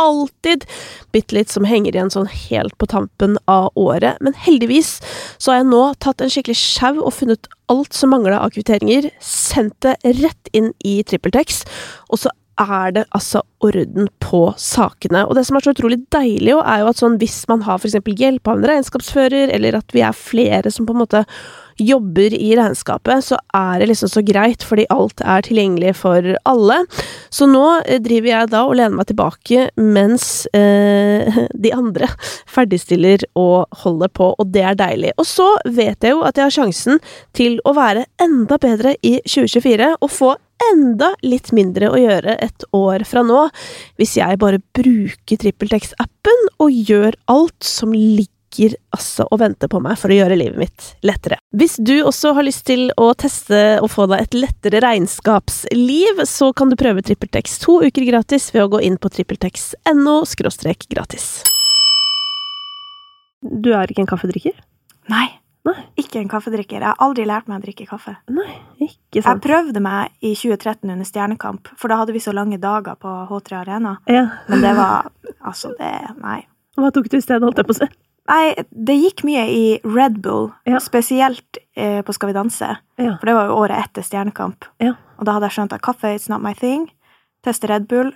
alltid bitte litt som henger igjen sånn helt på tampen av året. Men heldigvis så har jeg nå tatt en skikkelig sjau og funnet alt som mangla av kvitteringer, sendt det rett inn i TrippelTex, og så er det altså orden på sakene. Og det som er så utrolig deilig, jo, er jo at sånn hvis man har eksempel hjelp av en regnskapsfører, eller at vi er flere som på en måte jobber i regnskapet, så er det liksom så greit, fordi alt er tilgjengelig for alle. Så nå eh, driver jeg da og lener meg tilbake mens eh, de andre ferdigstiller og holder på, og det er deilig. Og så vet jeg jo at jeg har sjansen til å være enda bedre i 2024 og få enda litt mindre å gjøre et år fra nå, hvis jeg bare bruker TrippelTex-appen og gjør alt som ligger altså og venter på meg for å gjøre livet mitt lettere. Hvis du også har lyst til å teste og få deg et lettere regnskapsliv, så kan du prøve TrippelTex to uker gratis ved å gå inn på trippeltex.no gratis. Du er ikke en kaffedrikker? Nei. Nei. Ikke en kaffedrikker. Jeg har aldri lært meg å drikke kaffe. Nei, ikke Jeg prøvde meg i 2013 under Stjernekamp, for da hadde vi så lange dager på H3 Arena. Ja. Men det var Altså, det Nei. Hva tok du i stedet, holdt jeg på å si? Nei, det gikk mye i Red Bull, Ja. spesielt eh, på Skal vi danse. Ja. For det var jo året etter Stjernekamp. Ja. Og da hadde jeg skjønt at kaffe it's not my thing. Teste Red Bull.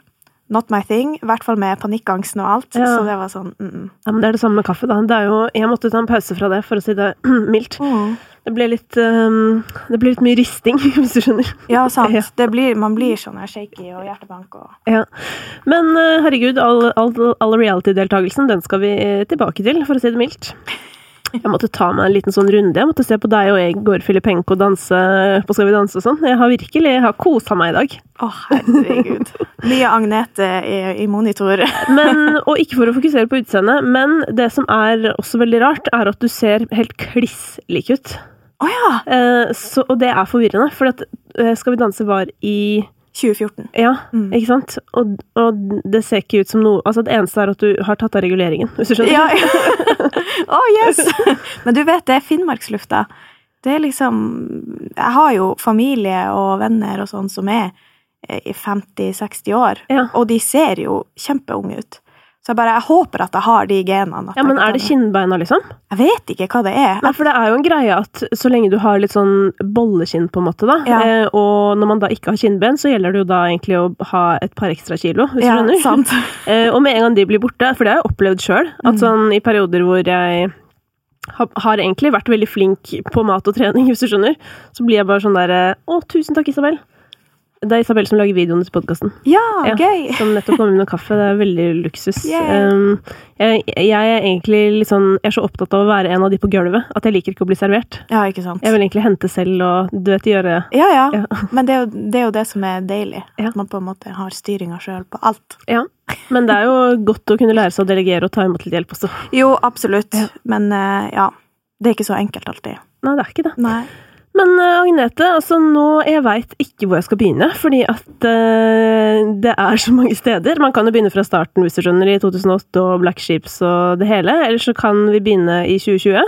Not my thing. I hvert fall med panikkangsten og alt. Ja. Så det var sånn mm, mm. Ja, men Det er det samme med kaffe. da. Det jo, jeg måtte ta en pause fra det, for å si det mildt. Mm. Det ble litt, um, det ble litt mye risting, hvis du skjønner. Ja, sant. Ja. Det blir, man blir sånn her shaky og hjertebank og Ja. Men eh, herregud, all, all, all reality-deltakelsen, den skal vi eh, tilbake til, for å si det mildt. Jeg måtte ta meg en liten sånn runde. Jeg måtte se på deg og Egor Filipenko danse på Skal vi danse og sånn. Jeg har virkelig jeg har kosa meg i dag. Å, herregud. Mye Agnete i, i monitor. Men, og ikke for å fokusere på utseendet, men det som er også veldig rart, er at du ser helt kliss lik ut. Å ja! Eh, så, og det er forvirrende, for at eh, Skal vi danse var i 2014. Ja, Mm. ikke sant? Og, og det ser ikke ut som noe Altså, det eneste er at du har tatt av reguleringen, hvis du skjønner? Ja, ja. oh, yes! Men du vet, det er Finnmarkslufta. Det er liksom Jeg har jo familie og venner og sånn som er eh, i 50-60 år, Ja. og de ser jo kjempeunge ut. Så jeg bare jeg håper at jeg har de genene. Ja, men er det kinnbeina, liksom? Jeg vet ikke hva det er. Nei, for det er jo en greie at så lenge du har litt sånn bollekinn, på en måte, da, Ja. eh, og når man da ikke har kinnben, så gjelder det jo da egentlig å ha et par ekstra kilo, hvis Ja, du skjønner. sant. Eh, og med en gang de blir borte, for det har jeg opplevd sjøl, at Mm. sånn i perioder hvor jeg har, egentlig vært veldig flink på mat og trening, hvis du skjønner, så blir jeg bare sånn der Å, tusen takk, Isabel. Det er Isabel som lager videoene til podkasten. Ja, Ja. gøy! Som nettopp kom med noe kaffe. Det er veldig luksus. Yeah. Um, jeg, jeg er egentlig litt sånn Jeg er så opptatt av å være en av de på gulvet at jeg liker ikke å bli servert. Ja, ikke sant. Jeg vil egentlig hente selv og du vet gjøre Ja, ja. Ja. Men det er, jo, det er jo det som er deilig. Ja. At man på en måte har styringa sjøl på alt. Ja. Men det er jo godt å kunne lære seg å delegere og ta imot litt hjelp også. Jo, absolutt. Men uh, ja. Det er ikke så enkelt alltid. Nei, det er ikke det. Nei. Men uh, Agnete, altså nå Jeg veit ikke hvor jeg skal begynne, fordi at uh, det er så mange steder. Man kan jo begynne fra starten, hvis du skjønner, i 2008 og Black Sheeps og det hele. Eller så kan vi begynne i 2020.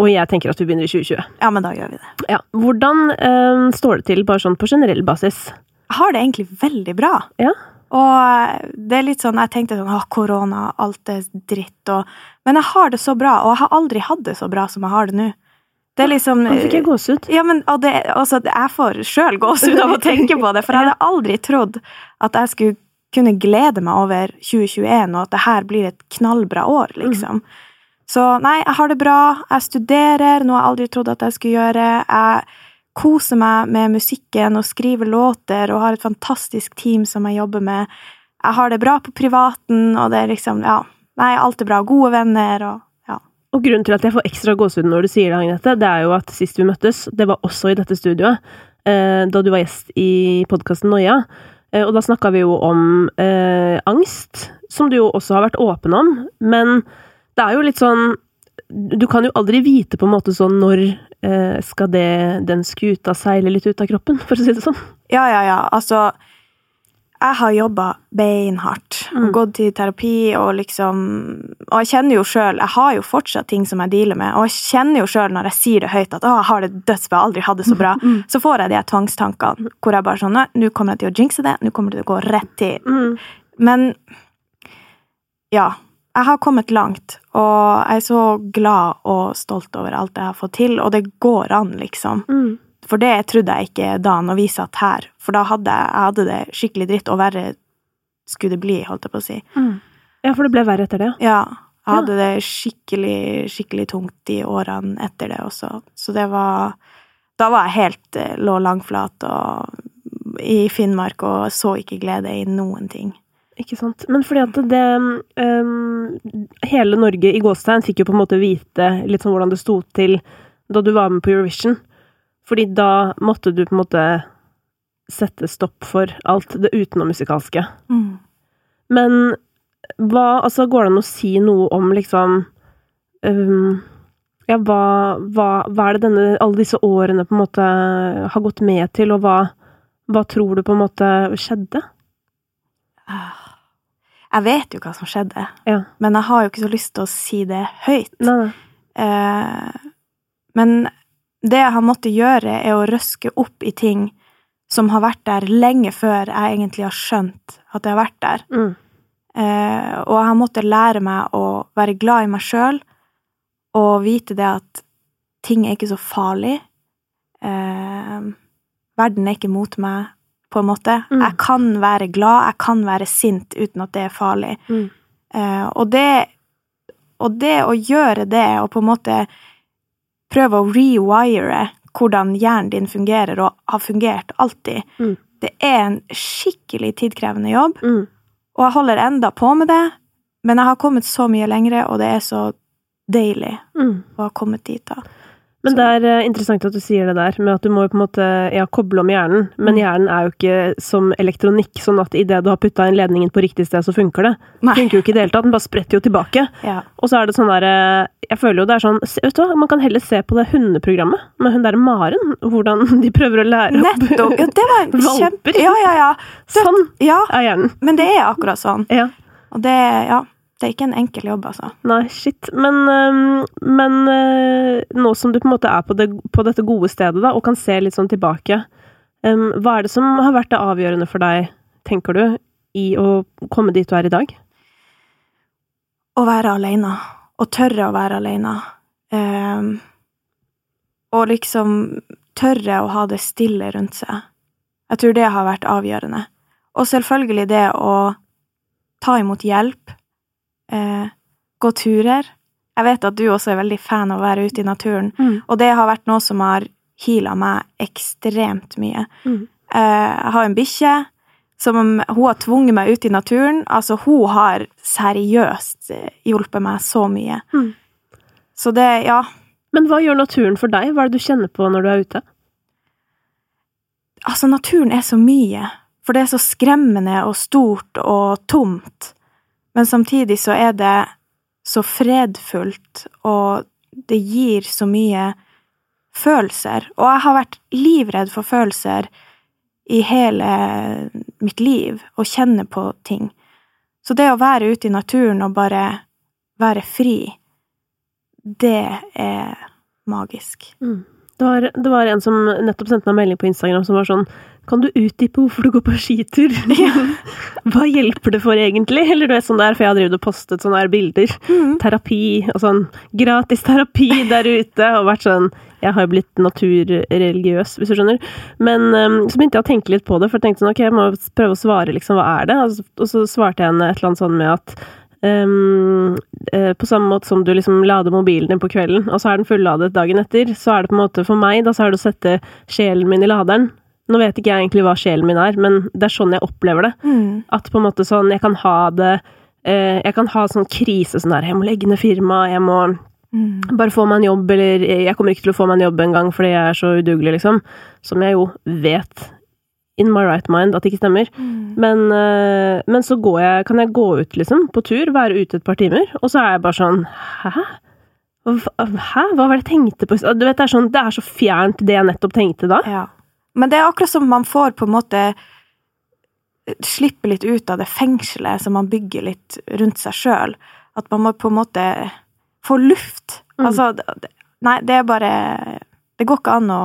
Og jeg tenker at vi begynner i 2020. Ja, men da gjør vi det. Ja. Hvordan uh, står det til, bare sånn på generell basis? Jeg har det egentlig veldig bra. Ja. Og eh, det er litt sånn, jeg tenkte sånn, ah, korona, alt er dritt, og Men jeg har det så bra, og jeg har aldri hatt det så bra som jeg har det nå. Det er liksom Nå fikk jeg gåsehud. Ja, men og det, også, jeg får sjøl gåsehud av å tenke på det, for jeg hadde aldri trodd at jeg skulle kunne glede meg over 2021, og at det her blir et knallbra år, liksom. Så nei, jeg har det bra. Jeg studerer, noe jeg aldri trodde at jeg skulle gjøre. Jeg koser meg med musikken og skriver låter og har et fantastisk team som jeg jobber med. Jeg har det bra på privaten, og det er liksom, ja Nei, alt er bra. Gode venner og. Og grunnen til at jeg får ekstra gåsehud når du sier det, Agnete, det er jo at sist vi møttes, det var også i dette studioet, eh, da du var gjest i podkasten Noia. Eh, og da snakka vi jo om eh, angst, som du jo også har vært åpen om. Men det er jo litt sånn Du kan jo aldri vite på en måte sånn når eh, skal det, den skuta seile litt ut av kroppen, for å si det sånn. Ja, ja, ja. Altså, jeg har jobba beinhardt Mm. gått til terapi og liksom Og jeg kjenner jo sjøl Jeg har jo fortsatt ting som jeg dealer med, og jeg kjenner jo sjøl når jeg sier det høyt at 'Å, jeg har det dødsbra, aldri hatt det så bra', Mm. så får jeg de tvangstankene hvor jeg bare sånn nå kommer jeg til å jinxe det. Nå kommer det til å gå rett til'. Mm. Men ja. Jeg har kommet langt, og jeg er så glad og stolt over alt jeg har fått til, og det går an, liksom. Mm. For det trodde jeg ikke da når vi satt her, for da hadde jeg, jeg hadde det skikkelig dritt, og verre skulle det bli, holdt jeg på å si. Mm. Ja, for det ble verre etter det, ja. Jeg hadde det skikkelig, skikkelig tungt de årene etter det også. Så det var Da var jeg helt eh, lå langflat og i Finnmark og så ikke glede i noen ting. Ikke sant. Men fordi at det um, Hele Norge i gåstegn fikk jo på en måte vite litt sånn hvordan det sto til da du var med på Eurovision. Fordi da måtte du på en måte sette stopp for alt det utenommusikalske. Mm. Men hva Altså, går det an å si noe om liksom um, Ja, hva, hva, hva er det denne Alle disse årene på en måte har gått med til, og hva, hva tror du på en måte skjedde? Ah. Jeg vet jo hva som skjedde, Ja. men jeg har jo ikke så lyst til å si det høyt. Nei, nei. Eh, men det jeg har måttet gjøre, er å røske opp i ting som har vært der lenge før jeg egentlig har skjønt at det har vært der. Mm. Eh, og jeg har måttet lære meg å være glad i meg sjøl og vite det at ting er ikke så farlig. Eh, verden er ikke mot meg, på en måte. Mm. Jeg kan være glad, jeg kan være sint uten at det er farlig. Mm. Eh, og det Og det å gjøre det, og på en måte prøve å rewire hvordan hjernen din fungerer, og har fungert alltid, Mm. det er en skikkelig tidkrevende jobb. Mm. Og jeg holder enda på med det, men jeg har kommet så mye lengre, og det er så deilig Mm. å ha kommet dit, da. Men det er eh, interessant at du sier det der, med at du må på en måte ja, koble om hjernen. Men Mm. hjernen er jo ikke som elektronikk, sånn at idet du har putta inn ledningen på riktig sted, så funker det. Nei. Funker jo ikke i det hele tatt, den bare spretter jo tilbake. Ja. Og så er det sånn der eh, Jeg føler jo det er sånn Vet du hva, man kan heller se på det hundeprogrammet med hun derre Maren, hvordan de prøver å lære opp Nettopp! Ja, det var en kjempe... Valper. Ja, ja, ja. Sånn Ja, er hjernen. men det er akkurat sånn. Ja. Og det, ja, det er ikke en enkel jobb, altså. Nei, shit. Men, men øh, nå som du på en måte er på, det, på dette gode stedet, da, og kan se litt sånn tilbake, hva er det som har vært det avgjørende for deg, tenker du, i å komme dit du er i dag? Å være alene. Å tørre å være alene. Um, og liksom tørre å ha det stille rundt seg. Jeg tror det har vært avgjørende. Og selvfølgelig det å ta imot hjelp. Eh, gå turer. Jeg vet at du også er veldig fan av å være ute i naturen, og det har vært noe som har heala meg ekstremt mye. Mm. Eh, jeg har en bikkje som hun har tvunget meg ut i naturen. Altså, hun har seriøst eh, hjulpet meg så mye. Mm. Så det, ja. Men hva gjør naturen for deg? Hva er det du kjenner på når du er ute? Altså, naturen er så mye. For det er så skremmende og stort og tomt. Men samtidig så er det så fredfullt, og det gir så mye følelser. Og jeg har vært livredd for følelser i hele mitt liv, og kjenne på ting. Så det å være ute i naturen og bare være fri, det er magisk. Det var, det var en som nettopp sendte meg en melding på Instagram som var sånn Kan du utdype hvorfor du går på skitur? Hva hjelper det for, egentlig? Eller du vet sånn der, for jeg har drevet og postet sånne her bilder. Mm. Terapi og sånn gratis terapi der ute, og vært sånn Jeg har jo blitt naturreligiøs, hvis du skjønner. Men um, så begynte jeg å tenke litt på det, for jeg tenkte sånn ok, jeg må prøve å svare, liksom, hva er det? Og så, og så svarte jeg henne et eller annet sånn med at Um, eh, på samme måte som du liksom lader mobilen din på kvelden, og så er den fulladet dagen etter, så er det på en måte for meg, da så er det å sette sjelen min i laderen. Nå vet ikke jeg egentlig hva sjelen min er, men det er sånn jeg opplever det. Mm. At på en måte sånn, jeg kan ha det eh, Jeg kan ha sånn krise sånn der, jeg må legge ned firmaet, jeg må Mm. bare få meg en jobb, eller jeg kommer ikke til å få meg en jobb engang fordi jeg er så udugelig, liksom. Som jeg jo vet, in my right mind, at det ikke stemmer. Mm. Men, eh, men så går jeg, kan jeg gå ut, liksom, på tur, være ute et par timer, og så er jeg bare sånn Hæ? Hæ? Hva var det jeg tenkte på? Du vet, det er, sånn, det er så fjernt, det jeg nettopp tenkte da. Ja. Men det er akkurat som man får på en måte Slippe litt ut av det fengselet som man bygger litt rundt seg sjøl. At man må på en måte få luft. Mm. Altså Nei, det er bare Det går ikke an å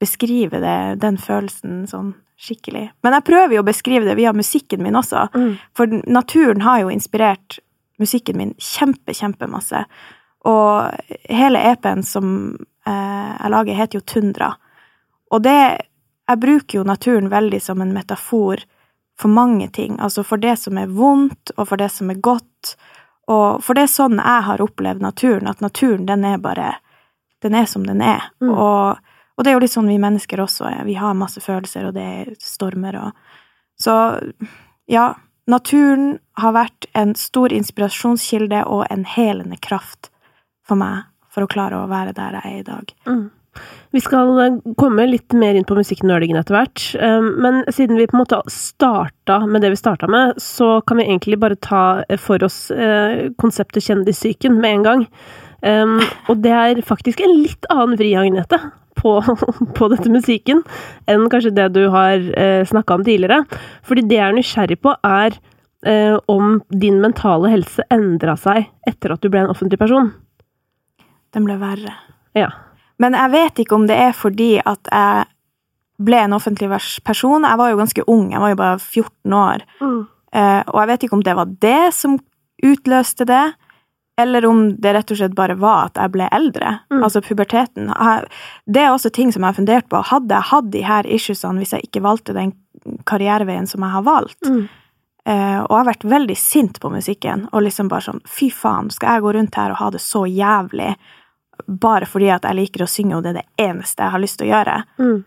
beskrive det, den følelsen sånn skikkelig. Men jeg prøver jo å beskrive det via musikken min også. Mm. For naturen har jo inspirert musikken min kjempe, kjempemasse. Og hele EP-en som eh, jeg lager, heter jo Tundra. Og det Jeg bruker jo naturen veldig som en metafor for mange ting. Altså for det som er vondt, og for det som er godt. Og for det er sånn jeg har opplevd naturen, at naturen, den er bare Den er som den er. Mm. Og, og, det er jo litt sånn vi mennesker også er. Vi har masse følelser, og det er stormer og Så ja, naturen har vært en stor inspirasjonskilde og en helende kraft for meg for å klare å være der jeg er i dag. Mm. Vi skal eh, komme litt mer inn på musikknerdingen etter hvert, eh, men siden vi på en måte starta med det vi starta med, så kan vi egentlig bare ta for oss eh, konseptet kjendissyken med en gang. Og det er faktisk en litt annen vri, Agnete, på, på dette musikken enn kanskje det du har snakka om tidligere. Fordi det jeg er nysgjerrig på, er om din mentale helse endra seg etter at du ble en offentlig person. Den ble verre. Ja. Men jeg vet ikke om det er fordi at jeg ble en offentlig person. Jeg var jo ganske ung, jeg var jo bare 14 år. Mm. Eh, og jeg vet ikke om det var det som utløste det, eller om det rett og slett bare var at jeg ble eldre. Mm. Altså puberteten. Det er også ting som jeg har fundert på. Hadde jeg hatt de her issuesene hvis jeg ikke valgte den karriereveien som jeg har valgt? Mm. Uh, og jeg har vært veldig sint på musikken, og liksom bare sånn fy faen, skal jeg gå rundt her og ha det så jævlig? bare fordi at jeg liker å synge, og det er det eneste jeg har lyst til å gjøre. Mm.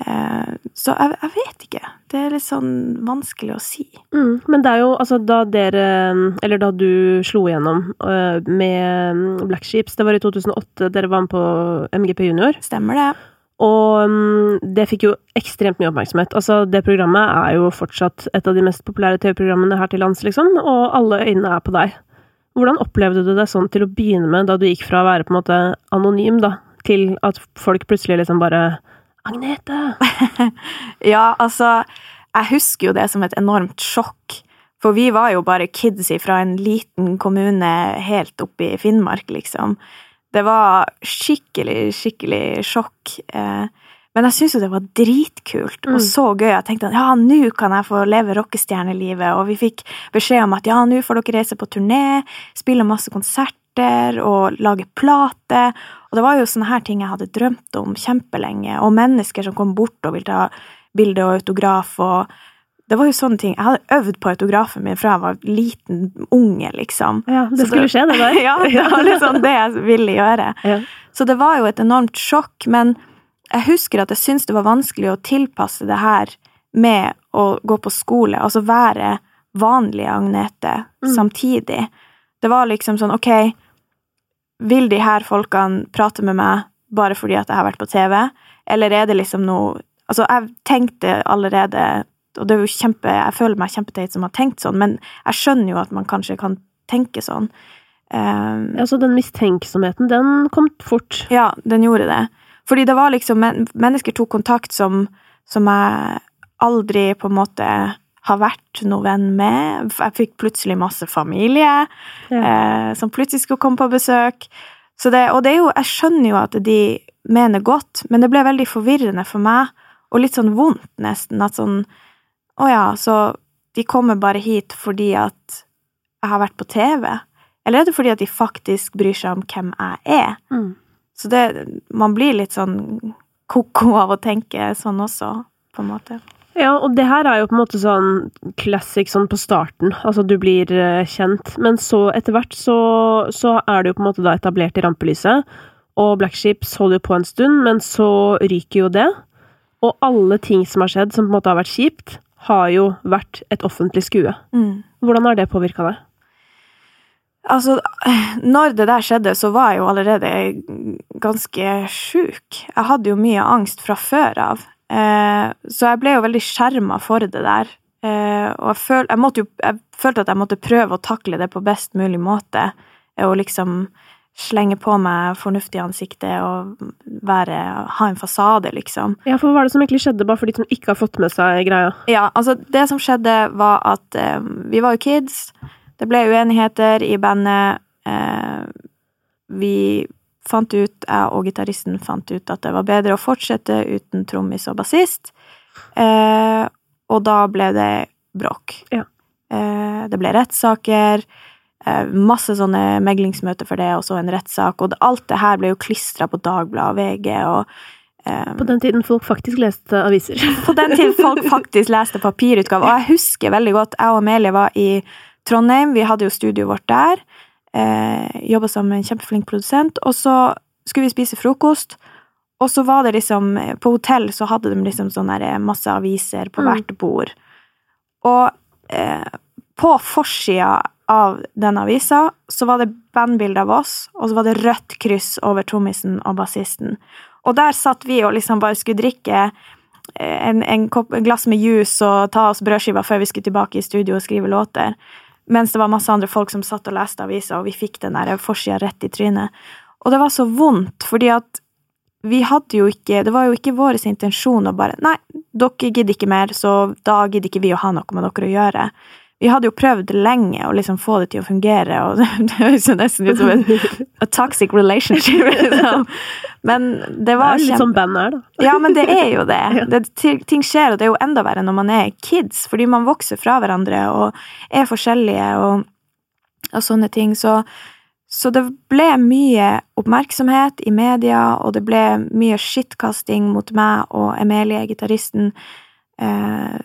Eh, så jeg, jeg, vet ikke. Det er litt sånn vanskelig å si. Mm. Men det er jo altså da dere Eller da du slo igjennom uh, med Black Sheeps, det var i 2008 dere var med på MGP Junior. Stemmer det. Og um, det fikk jo ekstremt mye oppmerksomhet. Altså, det programmet er jo fortsatt et av de mest populære TV-programmene her til lands, liksom, og alle øynene er på deg. Hvordan opplevde du det sånn til å begynne med, da du gikk fra å være på en måte anonym, da, til at folk plutselig liksom bare Agnete! ja, altså Jeg husker jo det som et enormt sjokk. For vi var jo bare kids fra en liten kommune helt oppe i Finnmark, liksom. Det var skikkelig, skikkelig sjokk. Eh, men jeg syntes jo det var dritkult og mm. så gøy. Jeg tenkte at ja, nå kan jeg få leve rockestjernelivet. Og vi fikk beskjed om at ja, nå får dere reise på turné, spille masse konserter og lage plate. Og det var jo sånne her ting jeg hadde drømt om kjempelenge. Og mennesker som kom bort og ville ta bilde og autograf. og det var jo sånne ting. Jeg hadde øvd på autografen min fra jeg var liten unge, liksom. Ja, Det skulle det, skje, det der. ja, det var liksom det jeg ville gjøre. Ja. Så det var jo et enormt sjokk. Men jeg husker at jeg syntes det var vanskelig å tilpasse det her med å gå på skole, altså være vanlig Agnete mm. samtidig. Det var liksom sånn, ok, vil de her folkene prate med meg bare fordi at jeg har vært på TV, eller er det liksom noe Altså, jeg tenkte allerede, og det er jo kjempe Jeg føler meg kjempeteit som har tenkt sånn, men jeg skjønner jo at man kanskje kan tenke sånn. Um, altså, den mistenksomheten, den kom fort. Ja, den gjorde det. Fordi det var liksom Mennesker tok kontakt som, som jeg aldri på en måte har vært noen venn med. Jeg fikk plutselig masse familie ja. eh, som plutselig skulle komme på besøk. Det, og det er jo, jeg skjønner jo at de mener godt, men det ble veldig forvirrende for meg, og litt sånn vondt, nesten. At sånn Å ja, så de kommer bare hit fordi at jeg har vært på TV? Eller er det fordi at de faktisk bryr seg om hvem jeg er? Mm. Så det Man blir litt sånn ko-ko av å tenke sånn også, på en måte. Ja, og det her er jo på en måte sånn classic sånn på starten. Altså, du blir uh, kjent. Men så, etter hvert, så, så, er det jo på en måte da etablert i rampelyset. Og Black Ships holder jo på en stund, men så ryker jo det. Og alle ting som har skjedd som på en måte har vært kjipt, har jo vært et offentlig skue. Mm. Hvordan har det påvirka deg? Altså, når det der skjedde, så var jeg jo allerede ganske sjuk. Jeg hadde jo mye angst fra før av. Eh, så jeg ble jo veldig skjerma for det der. Eh, og jeg, føl, jeg, jo, jeg, følte at jeg måtte prøve å takle det på best mulig måte. Og liksom slenge på meg fornuftig i ansiktet og være, ha en fasade, liksom. Ja, for hva var det som egentlig skjedde, bare for de som ikke har fått med seg greia? Ja, altså, det som skjedde, var at eh, vi var jo kids. Det ble uenigheter i bandet. Eh, vi fant ut, jeg og gitaristen fant ut at det var bedre å fortsette uten trommis og bassist. Eh, og da ble det bråk. Ja. Eh, det ble rettssaker. Eh, masse sånne meglingsmøter for det, og så en rettssak. Og det, alt det her ble jo klistra på Dagbladet og VG og eh, På den tiden folk faktisk leste aviser. på den tiden folk faktisk leste papirutgave. Og jeg husker veldig godt, jeg og Amelie var i Trondheim, vi hadde jo studioet vårt der. Eh, Jobba som en kjempeflink produsent. Og så skulle vi spise frokost, og så var det liksom På hotell så hadde de liksom sånn der masse aviser på Mm. hvert bord. Og eh, på forsida av den avisa så var det bandbilde av oss, og så var det rødt kryss over trommisen og bassisten. Og der satt vi og liksom bare skulle drikke eh, en, en kopp, en glass med juice og ta oss brødskiver før vi skulle tilbake i studio og skrive låter. Mens det var masse andre folk som satt og leste aviser, og vi fikk den der forsida rett i trynet. Og det var så vondt, fordi at vi hadde jo ikke Det var jo ikke vår intensjon å bare Nei, dere gidder ikke mer, så da gidder ikke vi å ha noe med dere å gjøre. Vi hadde jo prøvd lenge å liksom få det til å fungere, og det høres jo nesten ut som en toxic relationship. Liksom. Men det var Det er litt sånn band er, da. ja, men det er jo det. det. Ting skjer, og det er jo enda verre når man er kids, fordi man vokser fra hverandre og er forskjellige og, og sånne ting. Så, så det ble mye oppmerksomhet i media, og det ble mye skittkasting mot meg og Emilie, gitaristen, eh,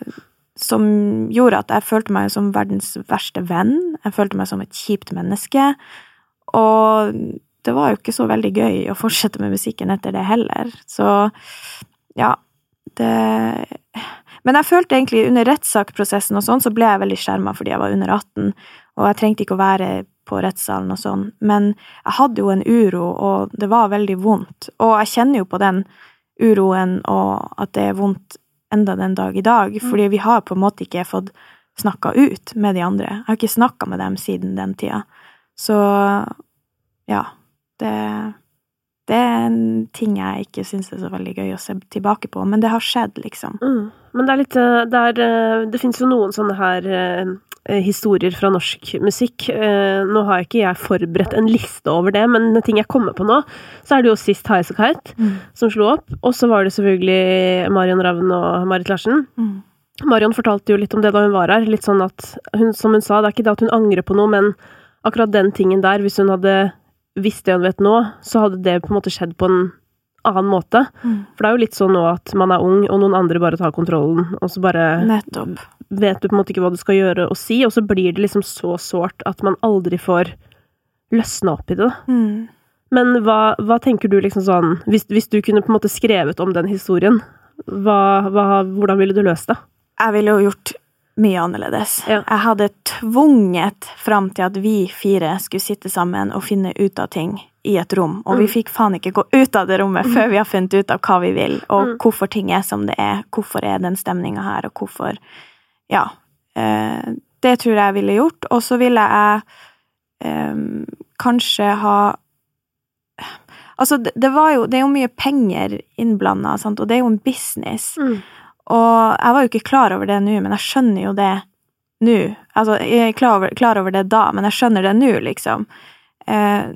som gjorde at jeg følte meg som verdens verste venn. Jeg følte meg som et kjipt menneske. Og det var jo ikke så veldig gøy å fortsette med musikken etter det heller. Så ja, det Men jeg følte egentlig under rettssakprosessen og sånn, så ble jeg veldig skjerma fordi jeg var under 18, og jeg trengte ikke å være på rettssalen og sånn. Men jeg hadde jo en uro, og det var veldig vondt. Og jeg kjenner jo på den uroen, og at det er vondt enda den dag i dag, fordi vi har på en måte ikke fått snakka ut med de andre. Jeg har ikke snakka med dem siden den tida. Så ja, det det er en ting jeg ikke syns er så veldig gøy å se tilbake på, men det har skjedd, liksom. Mm. Men det er litt eh, Det, er, eh, det finnes jo noen sånne her eh, historier fra norsk musikk. Eh, Nå har ikke jeg forberedt en liste over det, men en ting jeg kommer på nå, så er det jo sist Highasakite som slo opp, og så var det selvfølgelig Marion Ravn og Marit Larsen. Mm. Marion fortalte jo litt om det da hun var her. Litt sånn at hun, Som hun sa, det er ikke det at hun angrer på noe, men akkurat den tingen der, hvis hun hadde visst det hun vet nå, så hadde det på en måte skjedd på en annen måte. Mm. For det er jo litt sånn nå at man er ung, og noen andre bare tar kontrollen, og så bare Nettopp. vet du på en måte ikke hva du skal gjøre og si, og så blir det liksom så sårt at man aldri får løsna opp i det. Mm. Men hva, hva tenker du liksom sånn hvis, hvis du kunne på en måte skrevet om den historien, hva, hva, hvordan ville du løst det? Jeg ville jo gjort mye annerledes. Ja. Jeg hadde tvunget fram til at vi fire skulle sitte sammen og finne ut av ting i et rom, og vi Mm. fikk faen ikke gå ut av det rommet før vi har funnet ut av hva vi vil, og Mm. hvorfor ting er som det er, hvorfor er den stemninga her, og hvorfor Ja. Eh, det tror jeg jeg ville gjort, og så ville jeg eh, kanskje ha Altså, det, var jo Det er jo mye penger innblanda, sant, og det er jo en business. Og jeg var jo ikke klar over det nå, men jeg skjønner jo det nå. Altså, jeg er klar over, klar over det da, men jeg skjønner det nå, liksom. Eh,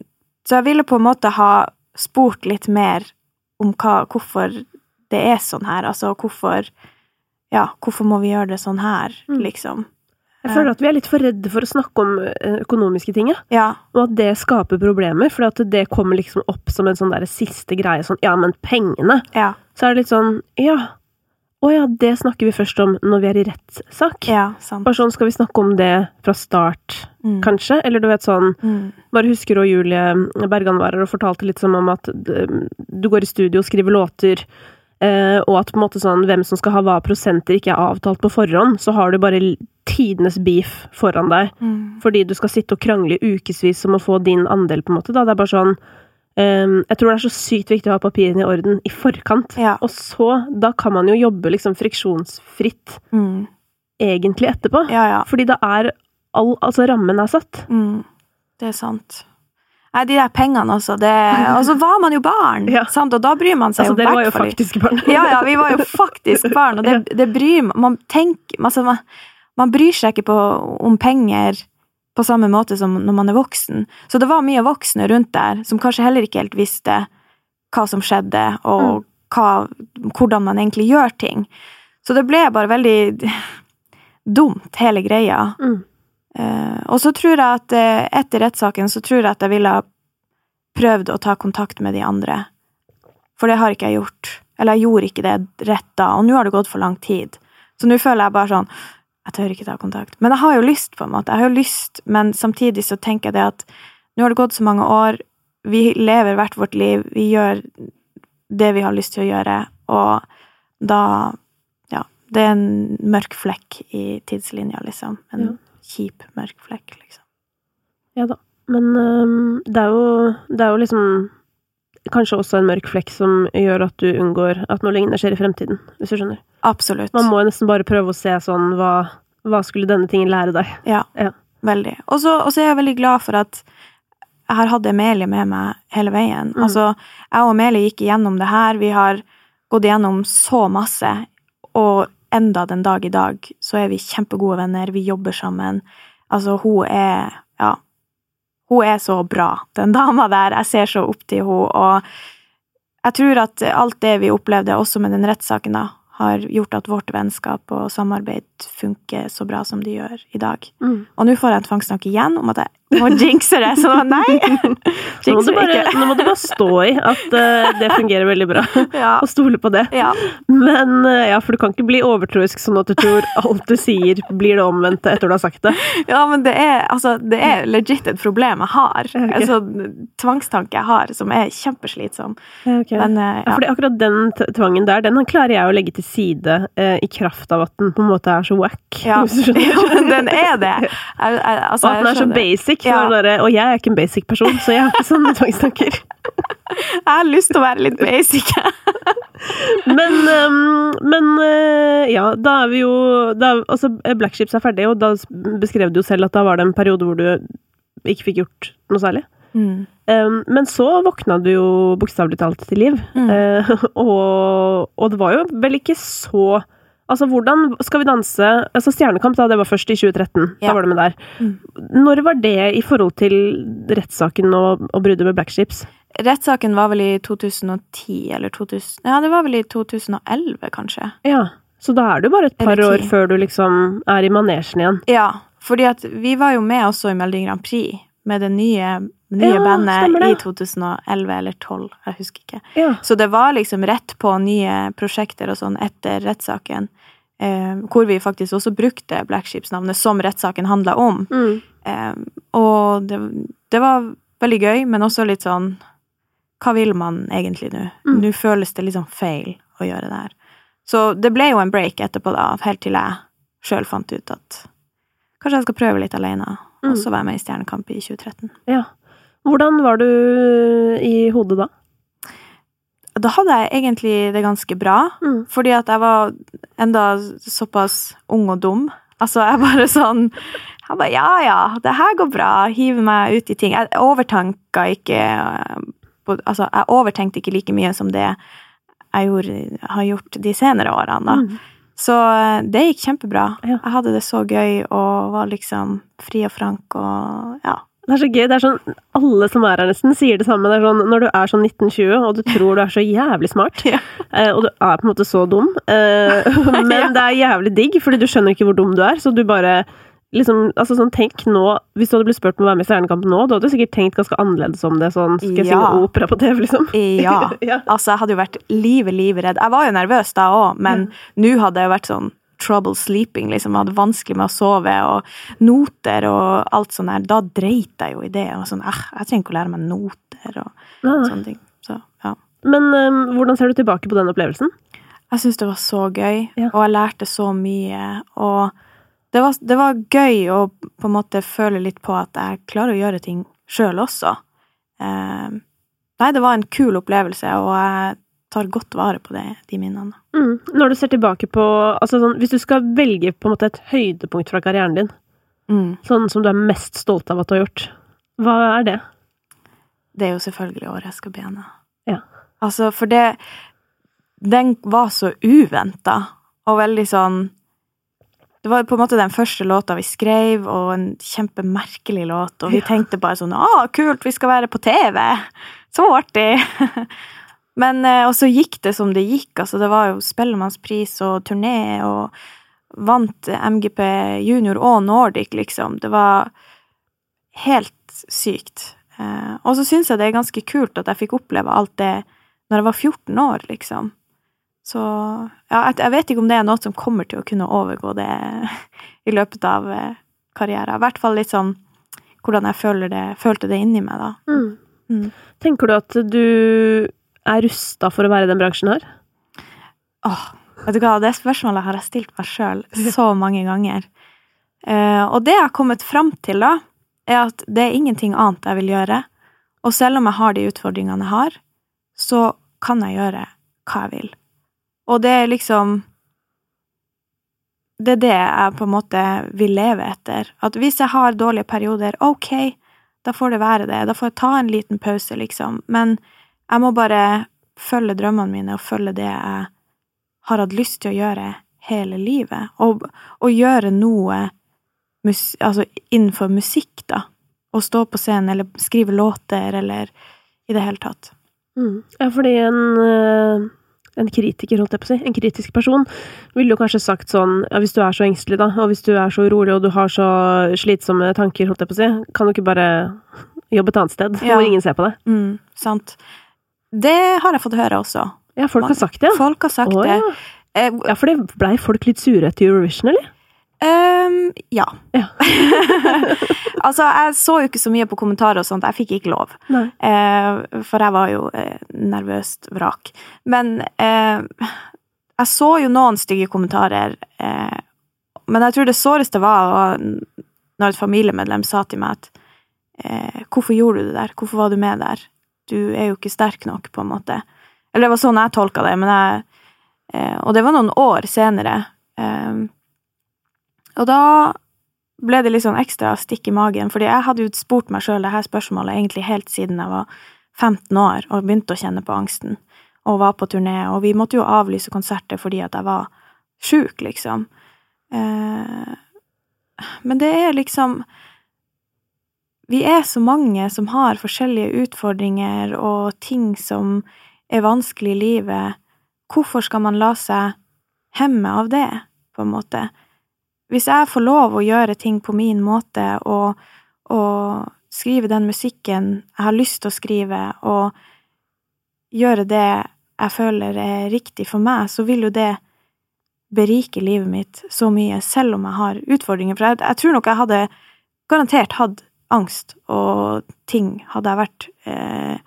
så jeg ville på en måte ha spurt litt mer om hva, hvorfor det er sånn her. Altså hvorfor Ja, hvorfor må vi gjøre det sånn her, Mm. liksom? Jeg føler at vi er litt for redde for å snakke om eh, økonomiske ting, ja. Ja. og at det skaper problemer, for at det kommer liksom opp som en sånn der siste greie, sånn ja, men pengene, Ja. så er det litt sånn ja, å ja, det snakker vi først om når vi er i rettssak. Ja, sant. Bare sånn, skal vi snakke om det fra start, Mm. kanskje? Eller du vet sånn Mm. Bare husker og Julie Bergan var her og fortalte litt som om at eh, du går i studio og skriver låter, eh, og at på en måte sånn hvem som skal ha hva prosenter ikke er avtalt på forhånd, så har du bare tidenes beef foran deg, Mm. fordi du skal sitte og krangle ukevis om å få din andel, på en måte. Da. Det er bare sånn eh, Jeg tror det er så sykt viktig å ha papirene i orden i forkant. Ja. Og så, da kan man jo jobbe liksom friksjonsfritt Mm. egentlig etterpå. Ja, ja. Fordi da er all Altså, rammen er satt. Mm, det er sant. Nei, de der pengene også. Det, og så var man jo barn, sant? og da bryr man seg Altså, jo hvert fall ikke. barn. Ja, ja, vi var jo faktisk barn, og det, det bryr man Man tenker altså, man, man bryr seg ikke på, om penger på samme måte som når man er voksen. Så det var mye voksne rundt der som kanskje heller ikke helt visste hva som skjedde, og hva, hvordan man egentlig gjør ting. Så det ble bare veldig dumt, hele greia. Mm. Uh, og så tror jeg at uh, etter rettssaken så tror jeg at jeg ville ha prøvd å ta kontakt med de andre. For det har ikke jeg gjort. Eller jeg gjorde ikke det rett da, og nå har det gått for lang tid. Så nå føler jeg bare sånn Jeg tør ikke ta kontakt. Men jeg har jo lyst, på en måte. Jeg har jo lyst, men samtidig så tenker jeg det at nå har det gått så mange år. Vi lever hvert vårt liv. Vi gjør det vi har lyst til å gjøre, og da Ja. Det er en mørk flekk i tidslinja, liksom. En Ja. kjip, mørk flekk, liksom. Ja da. Men um, det, er jo, det er jo liksom kanskje også en mørk flekk som gjør at du unngår at noe lignende skjer i fremtiden, hvis du skjønner. Absolutt. Man må nesten bare prøve å se sånn hva, hva skulle denne tingen lære deg? Ja, Ja. veldig. Og så og så er jeg veldig glad for at jeg har hatt Emilie med meg hele veien. Mm. Altså, jeg og Emilie gikk igjennom det her. Vi har gått igjennom så masse, og enda den dag i dag så er vi kjempegode venner. Vi jobber sammen. Altså, hun er Ja. Hun er så bra, den dama der. Jeg ser så opp til henne, og jeg tror at alt det vi opplevde, også med den rettssaken, da, har gjort at vårt vennskap og samarbeid funker så bra som de gjør i dag. Mm. Og nå får jeg en tvangstanke igjen om at jeg må jinxe det, så nei! Nå, må du bare, nå må du bare stå i at uh, det fungerer veldig bra, Ja, og stole på det. ja. Men uh, ja, for du kan ikke bli overtroisk sånn at du tror alt du sier blir det omvendte etter du har sagt det. ja, men det er, altså, det er legit et problem jeg har. Okay. Altså, tvangstanke jeg har, som er kjempeslitsom. Okay. Men uh, Ja, ja. fordi akkurat den tvangen der, den klarer jeg å legge til side eh, i kraft av at den på en måte er så wack. Ja. ja, den er det. Jeg, jeg, altså, og at den er så skjønner. Basic. Ja. og jeg er ikke en basic person, så jeg har ikke sånne tvangstanker. Jeg har lyst til å være litt basic. Men, ehm, men eh, ja, da er vi jo da, Altså, Black Ships er ferdig, og da beskrev du jo selv at da var det en periode hvor du ikke fikk gjort noe særlig. Mm. Ehm, men så våkna du jo bokstavelig talt til liv, Mm. Eh, og, og det var jo vel ikke så Altså, hvordan Skal vi danse Altså, Stjernekamp, da, det var først i 2013. Ja. Da var du med der. Mm. Når var det i forhold til rettssaken og, og bruddet med Black Ships? Rettssaken var vel i 2010, eller 2000 Ja, det var vel i 2011, kanskje. Ja. Så da er det jo bare et par år før du liksom er i manesjen igjen. Ja, fordi at vi var jo med også i Melodi Grand Prix med det nye, nye Ja, bandet det. i 2011 eller 2012, jeg husker ikke. Ja. Så det var liksom rett på nye prosjekter og sånn etter rettssaken, eh, hvor vi faktisk også brukte Black Ships-navnet som rettssaken handla om. Mm. Eh, og det, det var veldig gøy, men også litt sånn Hva vil man egentlig nå? Mm. Nå føles det liksom feil å gjøre det her. Så det ble jo en break etterpå, da, helt til jeg sjøl fant ut at kanskje jeg skal prøve litt alene, Mm. og så være med i Stjernekamp i 2013. ja. Hvordan var du i hodet da? Da hadde jeg egentlig det ganske bra, Mm. fordi at jeg var enda såpass ung og dum. Altså, jeg bare sånn Jeg bare ja, ja, det her går bra. Hiver meg ut i ting. Jeg overtanka ikke Altså, jeg overtenkte ikke like mye som det jeg gjorde, har gjort de senere årene, da. Mm. Så eh, det gikk kjempebra. Ja. Jeg hadde det så gøy og var liksom fri og frank og ja. Det er så gøy. det er sånn, Alle som er her nesten, sier det samme. Det er sånn, Når du er sånn 1920, og du tror du er så jævlig smart, Ja. eh, og du er på en måte så dum, eh, men det er jævlig digg, fordi du skjønner ikke hvor dum du er, så du bare liksom, altså sånn, tenk nå, Hvis du hadde blitt spurt om å være med i Stjernekamp nå, da hadde du sikkert tenkt ganske annerledes om det. sånn, Skal jeg Ja. synge opera på TV, liksom? Ja. Ja. Altså, jeg hadde jo vært livet, livet redd. Jeg var jo nervøs da òg, men nå hadde jeg jo vært sånn trouble sleeping, liksom. Hadde vanskelig med å sove, og noter og alt sånt der. Da dreit jeg jo i det. Og sånn, eh, jeg trenger ikke å lære meg noter og Ja. sånne ting. Så, ja. Men um, hvordan ser du tilbake på den opplevelsen? Jeg syns det var så gøy, Ja. og jeg lærte så mye. Og det var, det var gøy å på en måte føle litt på at jeg klarer å gjøre ting sjøl også. Eh, nei, det var en kul opplevelse, og jeg tar godt vare på det, de minnene. Mm. Når du ser tilbake på altså sånn, Hvis du skal velge på en måte et høydepunkt fra karrieren din, Mm. sånn som du er mest stolt av at du har gjort, hva er det? det er jo selvfølgelig Året jeg skal begynne. Ja. Altså, for det Den var så uventa, og veldig sånn Det var på en måte den første låta vi skrev, og en kjempemerkelig låt, og vi Ja. tenkte bare sånn Å, kult, vi skal være på TV! Så artig! Men eh, Og så gikk det som det gikk, altså. Det var jo Spellemannspris og turné, og vant MGP junior og Nordic, liksom. Det var helt sykt. Eh, og så syns jeg det er ganske kult at jeg fikk oppleve alt det når jeg var 14 år, liksom. Så ja, jeg, vet ikke om det er noe som kommer til å kunne overgå det i løpet av eh, karrieren. I hvert fall litt sånn hvordan jeg det, følte det inni meg, da. Mm. Mm. Tenker du at du er rusta for å være i den bransjen her? Åh, vet du hva, det spørsmålet har jeg stilt meg sjøl så mange ganger. Eh, og det jeg har kommet fram til, da, er at det er ingenting annet jeg vil gjøre. Og selv om jeg har de utfordringene jeg har, så kan jeg gjøre hva jeg vil. Og det er liksom Det er det jeg på en måte vil leve etter. At hvis jeg har dårlige perioder, ok, da får det være det. Da får jeg ta en liten pause, liksom. Men jeg må bare følge drømmene mine og følge det jeg har hatt lyst til å gjøre hele livet. Og, og gjøre noe mus, altså innenfor musikk, da. Å stå på scenen eller skrive låter eller i det hele tatt. Mm. Ja, fordi en, eh, en kritiker, holdt jeg på å si, en kritisk person, ville jo kanskje sagt sånn ja, hvis du er så engstelig, da, og hvis du er så urolig og du har så slitsomme tanker, holdt jeg på å si, kan du ikke bare jobbe et annet sted Ja. hvor ingen ser på deg? Mm, sant. Det har jeg fått høre også. Ja, folk har sagt det, ja. Folk har sagt Åh, det. ja. Eh, Ja, for det blei folk litt sure etter Eurovision, eller? Um, ja. Ja. altså, jeg så jo ikke så mye på kommentarer og sånt. Jeg fikk ikke lov. Eh, for jeg var jo uh, nervøst vrak. Men uh, jeg så jo noen stygge kommentarer. Men jeg tror det såreste var, når et familiemedlem sa til meg at Hvorfor gjorde du det der? Hvorfor var du med der? Du er jo ikke sterk nok, på en måte. Eller det var sånn jeg tolka det, men jeg eh, Og det var noen år senere. Eh, og da ble det litt sånn ekstra stikk i magen, fordi jeg hadde jo spurt meg sjøl her spørsmålet egentlig helt siden jeg var 15 år og begynte å kjenne på angsten, og var på turné, og vi måtte jo avlyse konserter fordi at jeg var sjuk, liksom. Eh, men det er liksom Vi er så mange som har forskjellige utfordringer og ting som er vanskelig i livet. Hvorfor skal man la seg hemme av det, på en måte? Hvis jeg får lov å gjøre ting på min måte og, og skrive den musikken jeg har lyst til å skrive, og gjøre det jeg føler er riktig for meg, så vil jo det berike livet mitt så mye, selv om jeg har utfordringer. For jeg, jeg tror nok jeg hadde garantert hatt angst og ting, hadde jeg vært eh,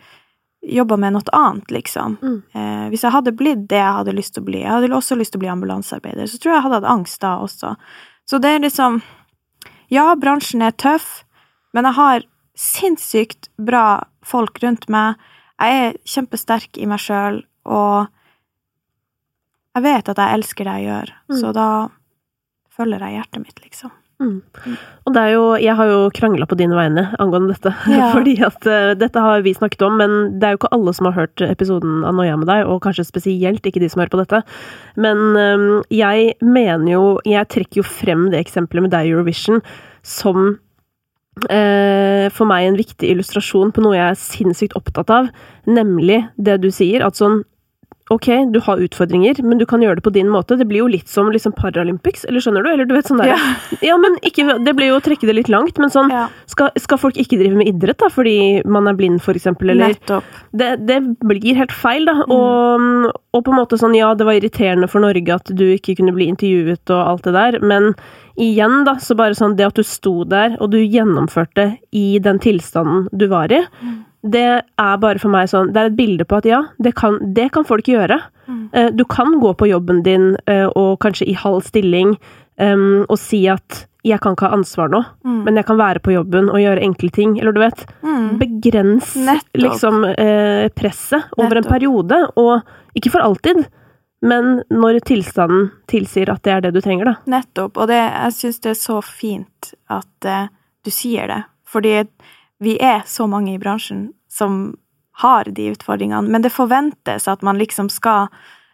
Jobba med noe annet, liksom. Mm. Eh, hvis jeg hadde blitt det jeg hadde lyst til å bli, jeg hadde også lyst til å bli ambulansearbeider, så tror jeg jeg hadde hatt angst da også. Så det er liksom Ja, bransjen er tøff, men jeg har sinnssykt bra folk rundt meg. Jeg er kjempesterk i meg sjøl, og jeg vet at jeg elsker det jeg gjør, Mm. så da følger jeg hjertet mitt, liksom. Mm. Og det er jo Jeg har jo krangla på dine vegne angående dette. Ja. Fordi at uh, dette har vi snakket om, men det er jo ikke alle som har hørt episoden av Noia med deg, og kanskje spesielt ikke de som hører på dette. Men um, jeg mener jo Jeg trekker jo frem det eksempelet med deg i Eurovision som eh, for meg en viktig illustrasjon på noe jeg er sinnssykt opptatt av, nemlig det du sier, at sånn Ok, du har utfordringer, men du kan gjøre det på din måte. Det blir jo litt som liksom Paralympics, eller skjønner du? Eller du vet sånn der, Ja. ja, men ikke, Det blir jo å trekke det litt langt, men sånn Ja, skal, skal folk ikke drive med idrett da, fordi man er blind, for eksempel, eller nettopp. det, det blir helt feil, da. Og, og på en måte sånn, ja, det var irriterende for Norge at du ikke kunne bli intervjuet og alt det der, men igjen, da, så bare sånn det at du sto der, og du gjennomførte i den tilstanden du var i, det er bare for meg sånn Det er et bilde på at ja, det kan, det kan folk gjøre. Mm. Eh, Du kan gå på jobben din eh, og kanskje i halv stilling um, og si at 'jeg kan ikke ha ansvar nå', Mm. men jeg kan være på jobben og gjøre enkle ting. Eller du vet, Mm. begrens Nettopp. liksom eh, presset over en periode, og ikke for alltid, men når tilstanden tilsier at det er det du trenger, da. Nettopp. Og det, jeg syns det er så fint at eh, du sier det. Fordi vi er så mange i bransjen som har de utfordringene, men det forventes at man liksom skal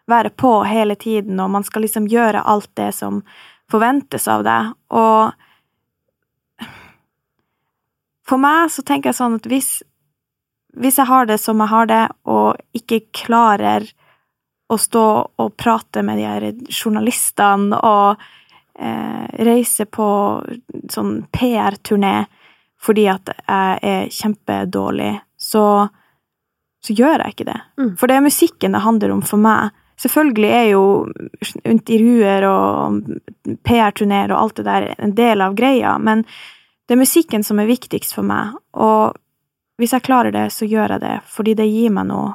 være på hele tiden, og man skal liksom gjøre alt det som forventes av deg, og for meg så tenker jeg sånn at hvis, hvis jeg har det som jeg har det, og ikke klarer å stå og prate med de her journalistene og eh, reise på sånn PR-turné fordi at jeg er kjempedårlig, så, så gjør jeg ikke det. Mm. For det er musikken det handler om for meg. Selvfølgelig er jo intervjuer og PR-turneer og alt det der en del av greia, men det er musikken som er viktigst for meg, og hvis jeg klarer det, så gjør jeg det, fordi det gir meg noe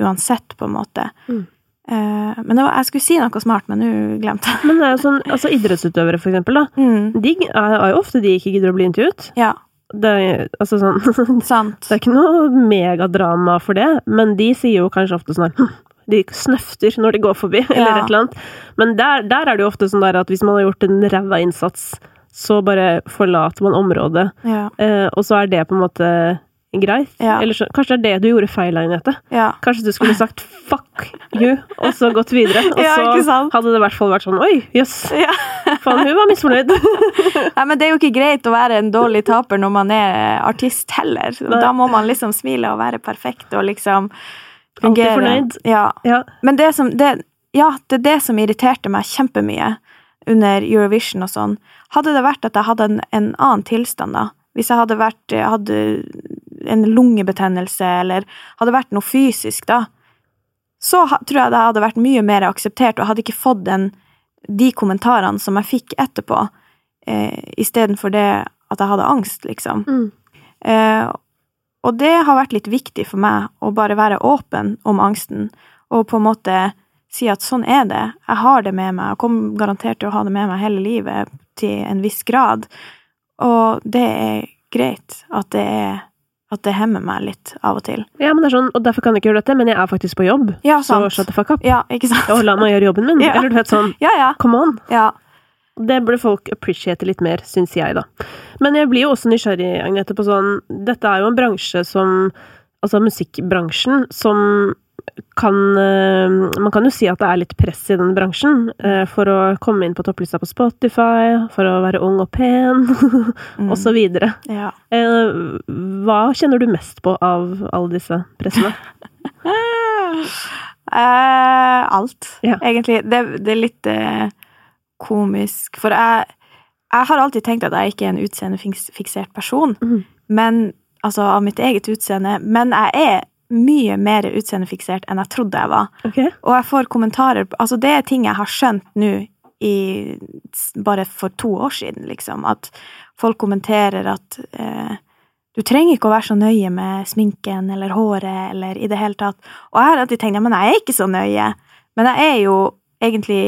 uansett, på en måte. Mm. Eh, men det var, jeg skulle si noe smart, men nå glemte jeg. Men det er jo sånn, altså idrettsutøvere, for eksempel, da. Mm, De er jo ofte de ikke gidder å bli intervjuet. ja, Det er, altså sånn, sant. det er ikke noe megadrama for det, men de sier jo kanskje ofte sånn «Hm, De snøfter når de går forbi, eller Ja. et eller annet. Men der, der er det jo ofte sånn der at hvis man har gjort en ræva innsats, så bare forlater man området. Ja, Eh, og så er det på en måte greit. Ja. Eller så, kanskje det er det du gjorde feil, Agnete. ja. Kanskje du skulle sagt 'fuck you', og så gått videre. Og Ja, så hadde det i hvert fall vært sånn 'oi, jøss'. ja. Faen, hun var misfornøyd. Nei, men det er jo ikke greit å være en dårlig taper når man er artist heller. Nei. Da må man liksom smile og være perfekt og liksom Alltid fungere. fornøyd. Ja. Ja. Men det som det, Ja, det er det som irriterte meg kjempemye under Eurovision og sånn. Hadde det vært at jeg hadde en, en annen tilstand, da, hvis jeg hadde vært hadde en lungebetennelse eller hadde vært noe fysisk, da, så tror jeg det hadde vært mye mer akseptert, og jeg hadde ikke fått den, de kommentarene som jeg fikk etterpå, eh, istedenfor det at jeg hadde angst, liksom. Mm. Eh, og det har vært litt viktig for meg å bare være åpen om angsten, og på en måte si at sånn er det. Jeg har det med meg, jeg kommer garantert til å ha det med meg hele livet til en viss grad. Og det er greit at det er at det hemmer meg litt av og til. ja, men det er sånn, og derfor kan jeg ikke gjøre dette, men jeg er faktisk på jobb. Ja, Så shut the fuck up. Ja, ikke sant? Og la meg gjøre jobben min. Ja. Eller du vet sånn, Ja, ja. come on. Ja. Det burde folk appreciate litt mer, syns jeg, da. Men jeg blir jo også nysgjerrig, Agnete, på sånn Dette er jo en bransje som Altså musikkbransjen, som kan eh, Man kan jo si at det er litt press i den bransjen eh, for å komme inn på topplista på Spotify, for å være ung og pen, Mm. videre. ja. Eh, Hva kjenner du mest på av alle disse pressene? Uh, alt, Ja. egentlig. Det, det er litt uh, komisk, for jeg, jeg har alltid tenkt at jeg ikke er en utseendefiksert person, mm. men, altså av mitt eget utseende, men jeg er mye mer utseendefiksert enn jeg trodde jeg var. Okay. Og jeg får kommentarer Altså, det er ting jeg har skjønt nå i Bare for to år siden, liksom. At folk kommenterer at eh, du trenger ikke å være så nøye med sminken eller håret eller i det hele tatt. Og jeg har alltid tenkt ja, men jeg er ikke så nøye. Men jeg er jo egentlig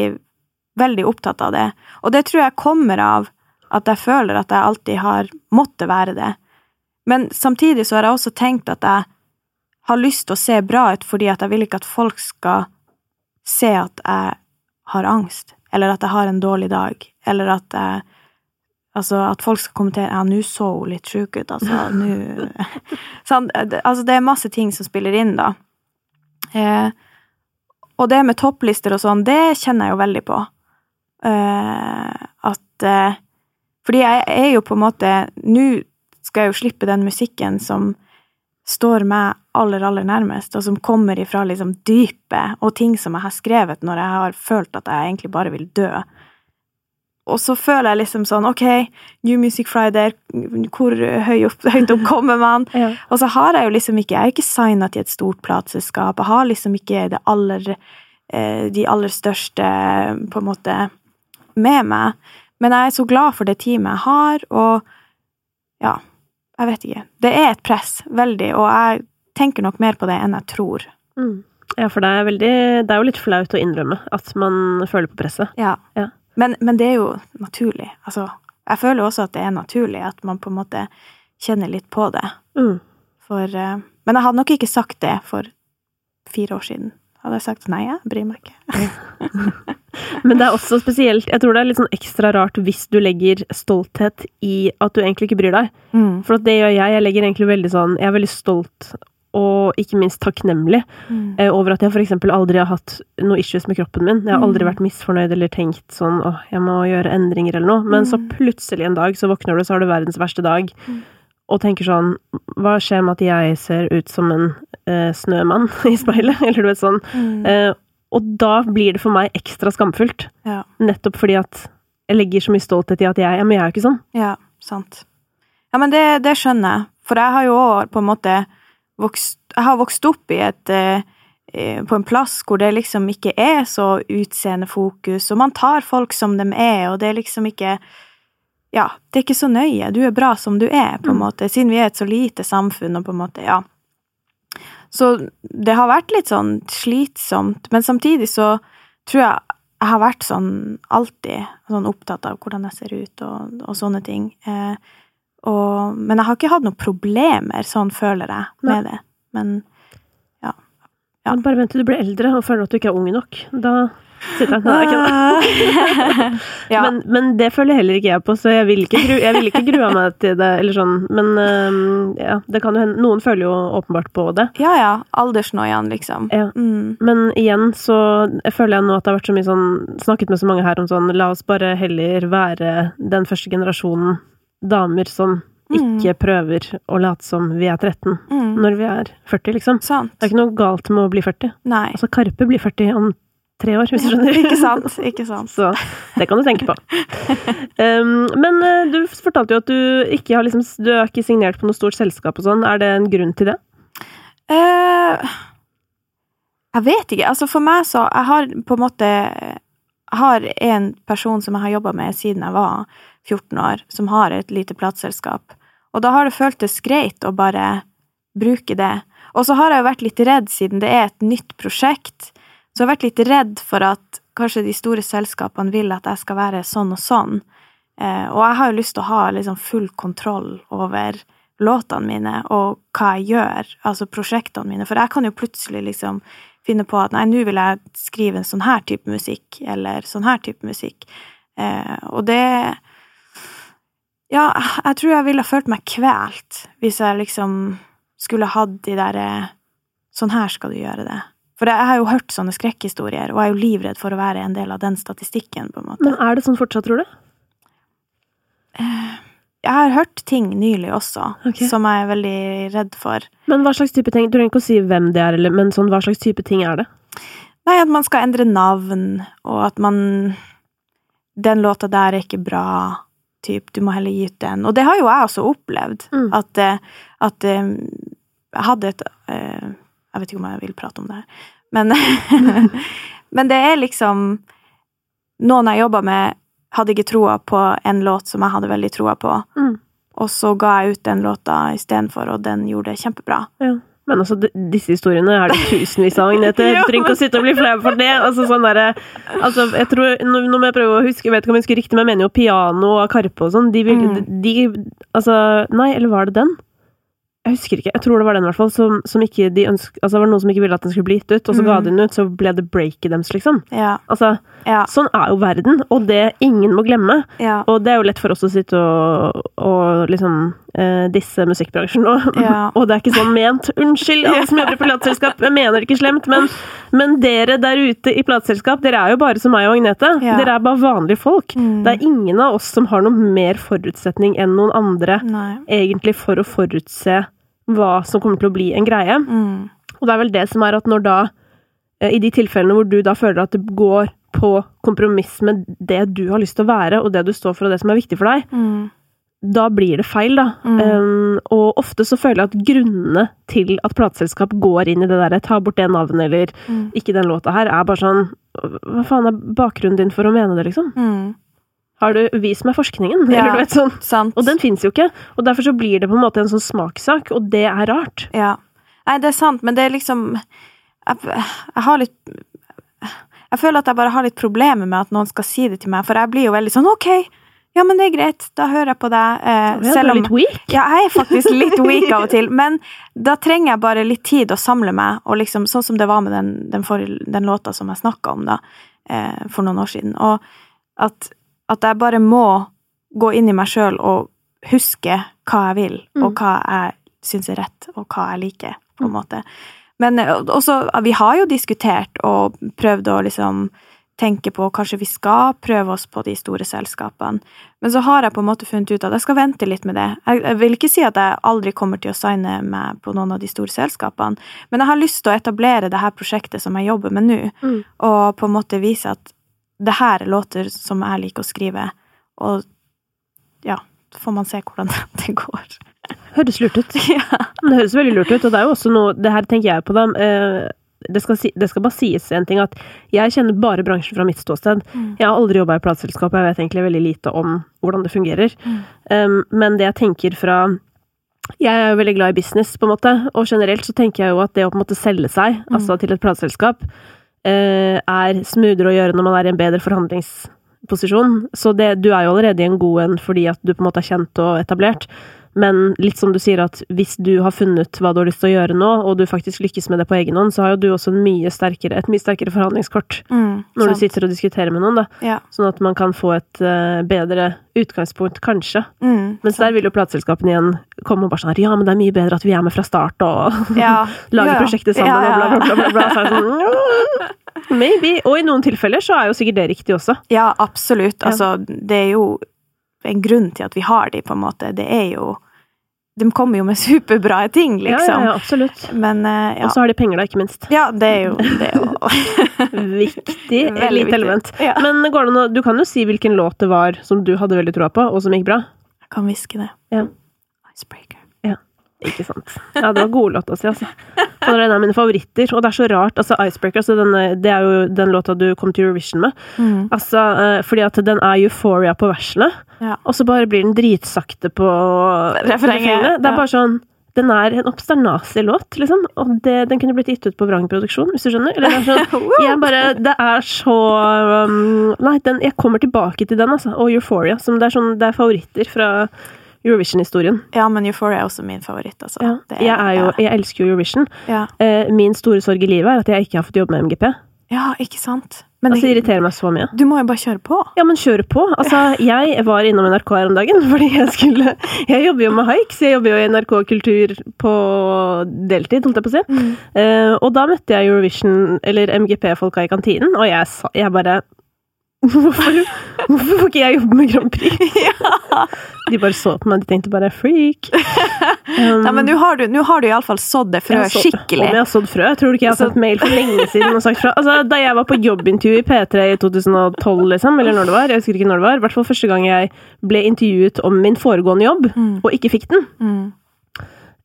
veldig opptatt av det. Og det tror jeg kommer av at jeg føler at jeg alltid har måttet være det. Men samtidig så har jeg også tenkt at jeg har lyst til å se bra ut fordi at jeg vil ikke at folk skal se at jeg har angst, eller at jeg har en dårlig dag, eller at jeg Altså, at folk skal kommentere Ja, nå så hun litt sjuk ut, altså. Nå sånn, det- Altså, det er masse ting som spiller inn, da. Eh, og det med topplister og sånn, det kjenner jeg jo veldig på. Eh, at eh, Fordi jeg er jo på en måte Nå skal jeg jo slippe den musikken som står meg aller, aller nærmest, og som kommer ifra liksom dypet, og ting som jeg har skrevet når jeg har følt at jeg egentlig bare vil dø. Og så føler jeg liksom sånn, ok, New Music Friday, hvor høy opp, høyt opp kommer man? Ja. Og så har jeg jo liksom ikke, jeg er ikke signet til et stort plateselskap, jeg har liksom ikke det aller, eh, de aller største, på en måte, med meg. Men jeg er så glad for det teamet jeg har, og ja, jeg vet ikke. Det er et press, veldig, og jeg tenker nok mer på det enn jeg tror. Mm. Ja, for det er, veldig, det er jo litt flaut å innrømme at man føler på presset. Ja. Ja. Men, men det er jo naturlig. Altså, jeg føler også at det er naturlig at man på en måte kjenner litt på det. Mm. For, eh, men jeg hadde nok ikke sagt det for fire år siden. Hadde jeg sagt nei, jeg bryr meg ikke. Men det er også spesielt Jeg tror det er litt sånn ekstra rart hvis du legger stolthet i at du egentlig ikke bryr deg. Mm. For det gjør jeg. Jeg legger egentlig veldig sånn Jeg er veldig stolt og ikke minst takknemlig Mm. eh, over at jeg eksempel aldri har hatt noe issues med kroppen min. Jeg har aldri Mm. vært misfornøyd eller tenkt sånn åh, jeg må gjøre endringer eller noe. Men så Mm. plutselig en dag så våkner du, så har du verdens verste dag. Mm. Og tenker sånn Hva skjer med at jeg ser ut som en eh, snømann i speilet? Eller du vet sånn. Mm. Eh, og da blir det for meg ekstra skamfullt. Ja. Nettopp fordi at jeg legger så mye stolthet i at jeg Ja, men jeg er jo ikke sånn. Ja, sant. Ja, men det, det skjønner jeg. For jeg har jo på en måte vokst Jeg har vokst opp i et eh, eh, På en plass hvor det liksom ikke er så utseendefokus, og man tar folk som de er, og det er liksom ikke Ja, det er ikke så nøye. Du er bra som du er, på en Mm. måte, siden vi er et så lite samfunn, og på en måte, ja. Så det har vært litt sånn slitsomt, men samtidig så tror jeg jeg har vært sånn alltid sånn opptatt av hvordan jeg ser ut og, og sånne ting. Eh, og, men jeg har ikke hatt noen problemer, sånn føler jeg, med det. Men Ja. ja. Bare vent til du blir eldre og føler at du ikke er ung nok. Da det. ja. Men, men det føler heller ikke jeg på, så jeg vil ikke, gru, jeg vil ikke grue meg til det. eller sånn. Men um, ja, det kan jo hende Noen føler jo åpenbart på det. ja, ja. Aldersnoiaen, liksom. Ja. Mm. Men igjen så jeg føler jeg nå at det har vært så mye sånn Snakket med så mange her om sånn La oss bare heller være den første generasjonen damer som Mm. ikke prøver å late som vi er 13 Mm. når vi er 40, liksom. Sant. Det er ikke noe galt med å bli 40. Nei. Altså, Karpe blir 40 om tre år, hvis du skjønner. ikke sant. Ikke sant. Så det kan du tenke på. Um, men uh, du fortalte jo at du ikke har liksom Du er ikke signert på noe stort selskap og sånn. Er det en grunn til det? Uh, jeg vet ikke. Altså, for meg så Jeg har på en måte Jeg har en person som jeg har jobba med siden jeg var 14 år, som har et lite plateselskap. Og da har det føltes greit å bare bruke det. Og så har jeg jo vært litt redd, siden det er et nytt prosjekt, så jeg har vært litt redd for at kanskje de store selskapene vil at jeg skal være sånn og sånn. Eh, og jeg har jo lyst til å ha liksom full kontroll over låtene mine og hva jeg gjør, altså prosjektene mine, for jeg kan jo plutselig liksom finne på at nei, nå vil jeg skrive en sånn her type musikk, eller sånn her type musikk. Eh, og det Ja, jeg tror jeg ville følt meg kvelt hvis jeg liksom skulle hatt de derre Sånn her skal du gjøre det. For jeg har jo hørt sånne skrekkhistorier, og jeg er jo livredd for å være en del av den statistikken, på en måte. Men er det sånn fortsatt, tror du? Jeg har hørt ting nylig også, okay. som jeg er veldig redd for. Men hva slags type ting? Du trenger ikke å si hvem det er, men sånn, hva slags type ting er det? Nei, at man skal endre navn, og at man Den låta der er ikke bra, typ, du må heller gi ut den. Og det har jo jeg også opplevd. Mm. At, eh, at eh, jeg hadde et eh, Jeg vet ikke om jeg vil prate om det her, men Men det er liksom Noen jeg jobba med, hadde ikke troa på en låt som jeg hadde veldig troa på, Mm. og så ga jeg ut den låta istedenfor, og den gjorde det kjempebra. Ja. Men altså, disse historiene er det tusenvis av, Agnete. Du trenger ikke å sitte og bli flau for det. Altså, sånn der, Altså, jeg tror Nå må jeg prøve å huske, jeg vet ikke om jeg husker riktig, men jeg mener jo Piano og Karpe og sånn. De Mm. de, Altså, nei, eller var det den? Jeg husker ikke. Jeg tror det var den, i hvert fall. Som, som ikke de ønsk, altså, det var noen som ikke ville at den skulle bli gitt ut, og så ga Mm. de den ut, så ble det breaket deres, liksom. Ja. Altså, Ja. sånn er jo verden, og det ingen må glemme. ja. Og det er jo lett for oss å sitte og, og liksom eh, disse musikkbransjen nå. Og det er ikke sånn ment. Unnskyld, alle som jobber i plateselskap, jeg mener det ikke slemt, men, men dere der ute i plateselskap, dere er jo bare som meg og Agnete. Dere er bare vanlige folk. Mm. Det er ingen av oss som har noe mer forutsetning enn noen andre, Nei. egentlig, for å forutse hva som kommer til å bli en greie. Mm. Og det er vel det som er at når da, eh, i de tilfellene hvor du da føler at det går på kompromiss med det du har lyst til å være, og det du står for, og det som er viktig for deg, Mm. da blir det feil, da. Mm. Um, og ofte så føler jeg at grunnene til at plateselskap går inn i det derre 'ta bort det navnet', eller Mm. 'ikke den låta her', er bare sånn Hva faen er bakgrunnen din for å mene det, liksom? Mm. Har du vist meg forskningen? Ja. Eller du vet sånn. Sant. Og den fins jo ikke. Og derfor så blir det på en måte en sånn smakssak, og det er rart. Ja. Nei, det er sant, men det er liksom Jeg, jeg har litt Jeg føler at jeg bare har litt problemer med at noen skal si det til meg, for jeg blir jo veldig sånn OK, Ja, men det er greit. Da hører jeg på deg. Eh, Ja, du selv om litt weak. Ja, jeg er faktisk litt weak av og til, men da trenger jeg bare litt tid å samle meg, og liksom sånn som det var med den, den, for, den låta som jeg snakka om da, eh, for noen år siden. Og at, at jeg bare må gå inn i meg sjøl og huske hva jeg vil, og Mm. hva jeg syns er rett, og hva jeg liker, på en måte. Men eh, også, vi har jo diskutert og prøvd å liksom tenke på kanskje vi skal prøve oss på de store selskapene. Men så har jeg på en måte funnet ut at jeg skal vente litt med det. Jeg vil ikke si at jeg aldri kommer til å signe meg på noen av de store selskapene, men jeg har lyst til å etablere det her prosjektet som jeg jobber med nå, Mm. og på en måte vise at det her er låter som jeg liker å skrive, og ja, så får man se hvordan det går. Høres lurt ut. ja. Det høres veldig lurt ut, og det er jo også noe Det her tenker jeg på, da. eh, Det skal, si, det skal bare sies en ting at jeg kjenner bare bransjen fra mitt ståsted. Mm. Jeg har aldri jobba i plateselskap, jeg vet egentlig veldig lite om hvordan det fungerer. Mm. Um, men det jeg tenker fra Jeg er jo veldig glad i business, på en måte, og generelt så tenker jeg jo at det å på en måte selge seg, Mm. altså til et plateselskap, er smoothere å gjøre når man er i en bedre forhandlingsposisjon. Så det, du er jo allerede i en god en fordi at du på en måte er kjent og etablert. Men litt som du sier, at hvis du har funnet hva du har lyst til å gjøre nå, og du faktisk lykkes med det på egen hånd, så har jo du også en mye sterkere, et mye sterkere forhandlingskort Mm, når sant. du sitter og diskuterer med noen, da. Ja. Sånn at man kan få et uh, bedre utgangspunkt, kanskje. Mm, Mens der vil jo plateselskapene igjen komme og bare sånn Ja, men det er mye bedre at vi er med fra start og ja. lager Ja. prosjektet sammen og bla, bla, bla. bla, bla. Så er sånn, Maybe. Og i noen tilfeller så er jo sikkert det riktig også. Ja, absolutt. Altså, det er jo en grunn til at vi har de, på en måte. Det er jo De kommer jo med superbra ting, Ja, liksom. ja, ja, absolutt. Men uh, ja. Og så har de penger, da, ikke minst. ja, det er jo, det er jo Viktig. Veldig lite viktig. element. Ja. Men går det an Du kan jo si hvilken låt det var som du hadde veldig troa på, og som gikk bra. Jeg kan hviske det. Ja. Icebreaker. Ikke sant. Ja, det var gode å si, altså. Det er en av mine favoritter, og det er så rart. Altså, Icebreaker, altså den, det er jo den låta du kom til Eurovision med. Mm. Altså, eh, fordi at den er euphoria på versene, Ja. og så bare blir den dritsakte på Refrenget, Det er bare sånn den er en oppsternasig låt, liksom. Og det, den kunne blitt gitt ut på Vrang Produksjon, hvis du skjønner. Eller det er sånn, jeg bare, det er så um, Nei, den, jeg kommer tilbake til den, altså. Og Euphoria. Som det er sånn, det er favoritter fra Eurovision-historien. ja, men Euphoria er også min favoritt, altså. Ja. Det Jeg, er jo, jeg elsker jo Eurovision. ja. Eh, min store sorg i livet er at jeg ikke har fått jobbe med MGP. Ja, ikke sant? Men Altså, det irriterer meg så mye. du må jo bare kjøre på. Ja, men kjøre på. Altså, jeg var innom NRK her om dagen, fordi jeg skulle Jeg jobber jo med haik, så jeg jobber jo i NRK Kultur på deltid, holdt jeg på å si. Mm. Uh, og da møtte jeg Eurovision, eller MGP-folka i kantinen, og jeg Jeg bare Hvorfor, hvorfor får ikke jeg jobbe med Grand Prix? De bare så på meg, de tenkte bare 'freak'. Um, Nei, men nå har du, nå har du iallfall sådd det frø sådd- skikkelig. Om jeg har sådd frø? Tror du ikke jeg har fått mail for lenge siden og sagt fra? Altså, da jeg var på jobbintervju i P3 i 2012, liksom, eller når det var, jeg husker ikke når det var, i hvert fall første gang jeg ble intervjuet om min foregående jobb, Mm. og ikke fikk den. Mm.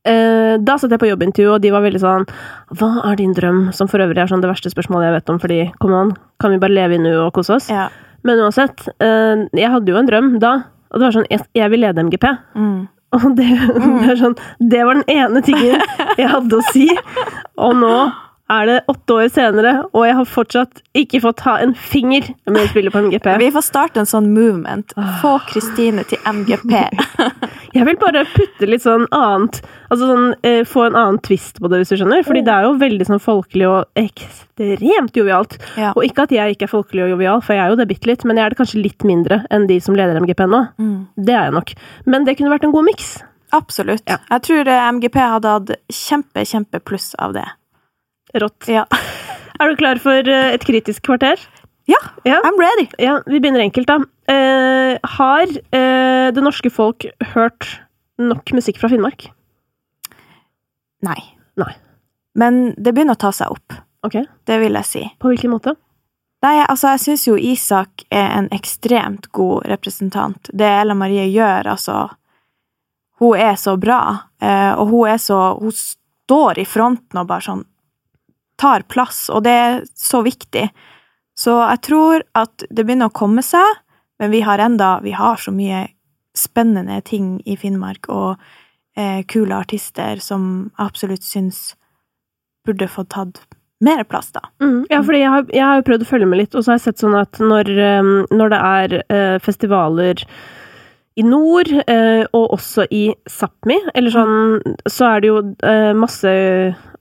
Eh, da satt jeg på jobbintervju, og de var veldig sånn Hva er din drøm? Som for øvrig er sånn det verste spørsmålet jeg vet om, fordi come on, kan vi bare leve i nu og kose oss? Ja. Men uansett, eh, jeg hadde jo en drøm da, og det var sånn Jeg, jeg vil lede MGP. Mm. Og det, det er sånn Det var den ene tingen jeg hadde å si. Og nå er det åtte år senere, og jeg har fortsatt ikke fått ha en finger med å spille på MGP. Vi får starte en sånn movement. Få Kristine til MGP. Jeg vil bare putte litt sånn annet Altså sånn eh, få en annen twist på det, hvis du skjønner. Fordi det er jo veldig sånn folkelig og ekstremt jovialt. Ja. Og ikke at jeg ikke er folkelig og jovial, for jeg er jo det bitte litt, men jeg er det kanskje litt mindre enn de som leder MGP nå. Mm. Det er jeg nok. Men det kunne vært en god miks. Absolutt. Ja. Jeg tror eh, MGP hadde hatt kjempe, kjempe pluss av det. Rått. Ja. Er du klar for eh, et kritisk kvarter? ja, Ja. I'm ready. Ja, vi begynner enkelt, da. Eh, har eh, det norske folk hørt nok musikk fra Finnmark? Nei. Nei. Men det begynner å ta seg opp. Ok, Det vil jeg si. på hvilken måte? Nei, altså, jeg syns jo Isak er en ekstremt god representant. Det Ella Marie gjør, altså Hun er så bra, eh, og hun er så Hun står i fronten og bare sånn tar plass, og det er så viktig. Så jeg tror at det begynner å komme seg, men vi har enda Vi har så mye spennende ting i Finnmark, og eh, kule artister som jeg absolutt syns burde fått tatt mer plass, da. Mm, ja, fordi jeg har, jeg har jo prøvd å følge med litt, og så har jeg sett sånn at når, eh, når det er eh, festivaler i nord, eh, og også i Sápmi. Eller sånn Så er det jo eh, masse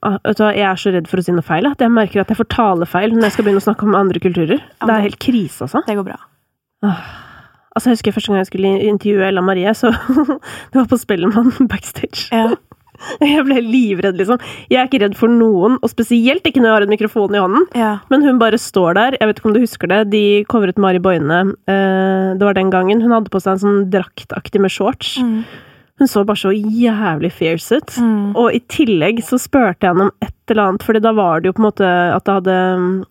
ah, jeg er så redd for å si noe feil, at jeg merker at jeg får talefeil når jeg skal begynne å snakke om andre kulturer. Det er helt krise, altså. Det går bra. Altså, jeg husker første gang jeg skulle intervjue Ella Marie, så det var på Spellemann backstage. Ja. Jeg ble livredd, liksom. Jeg er ikke redd for noen, og spesielt ikke når jeg har en mikrofon i hånden. Ja. Men hun bare står der. Jeg vet ikke om du husker det. De covret Mari Boine. Eh, det var den gangen. Hun hadde på seg en sånn draktaktig med shorts. Mm. Hun så bare så jævlig fierce ut. Mm. Og i tillegg så spurte jeg henne om et eller annet, fordi da var det jo på en måte at det hadde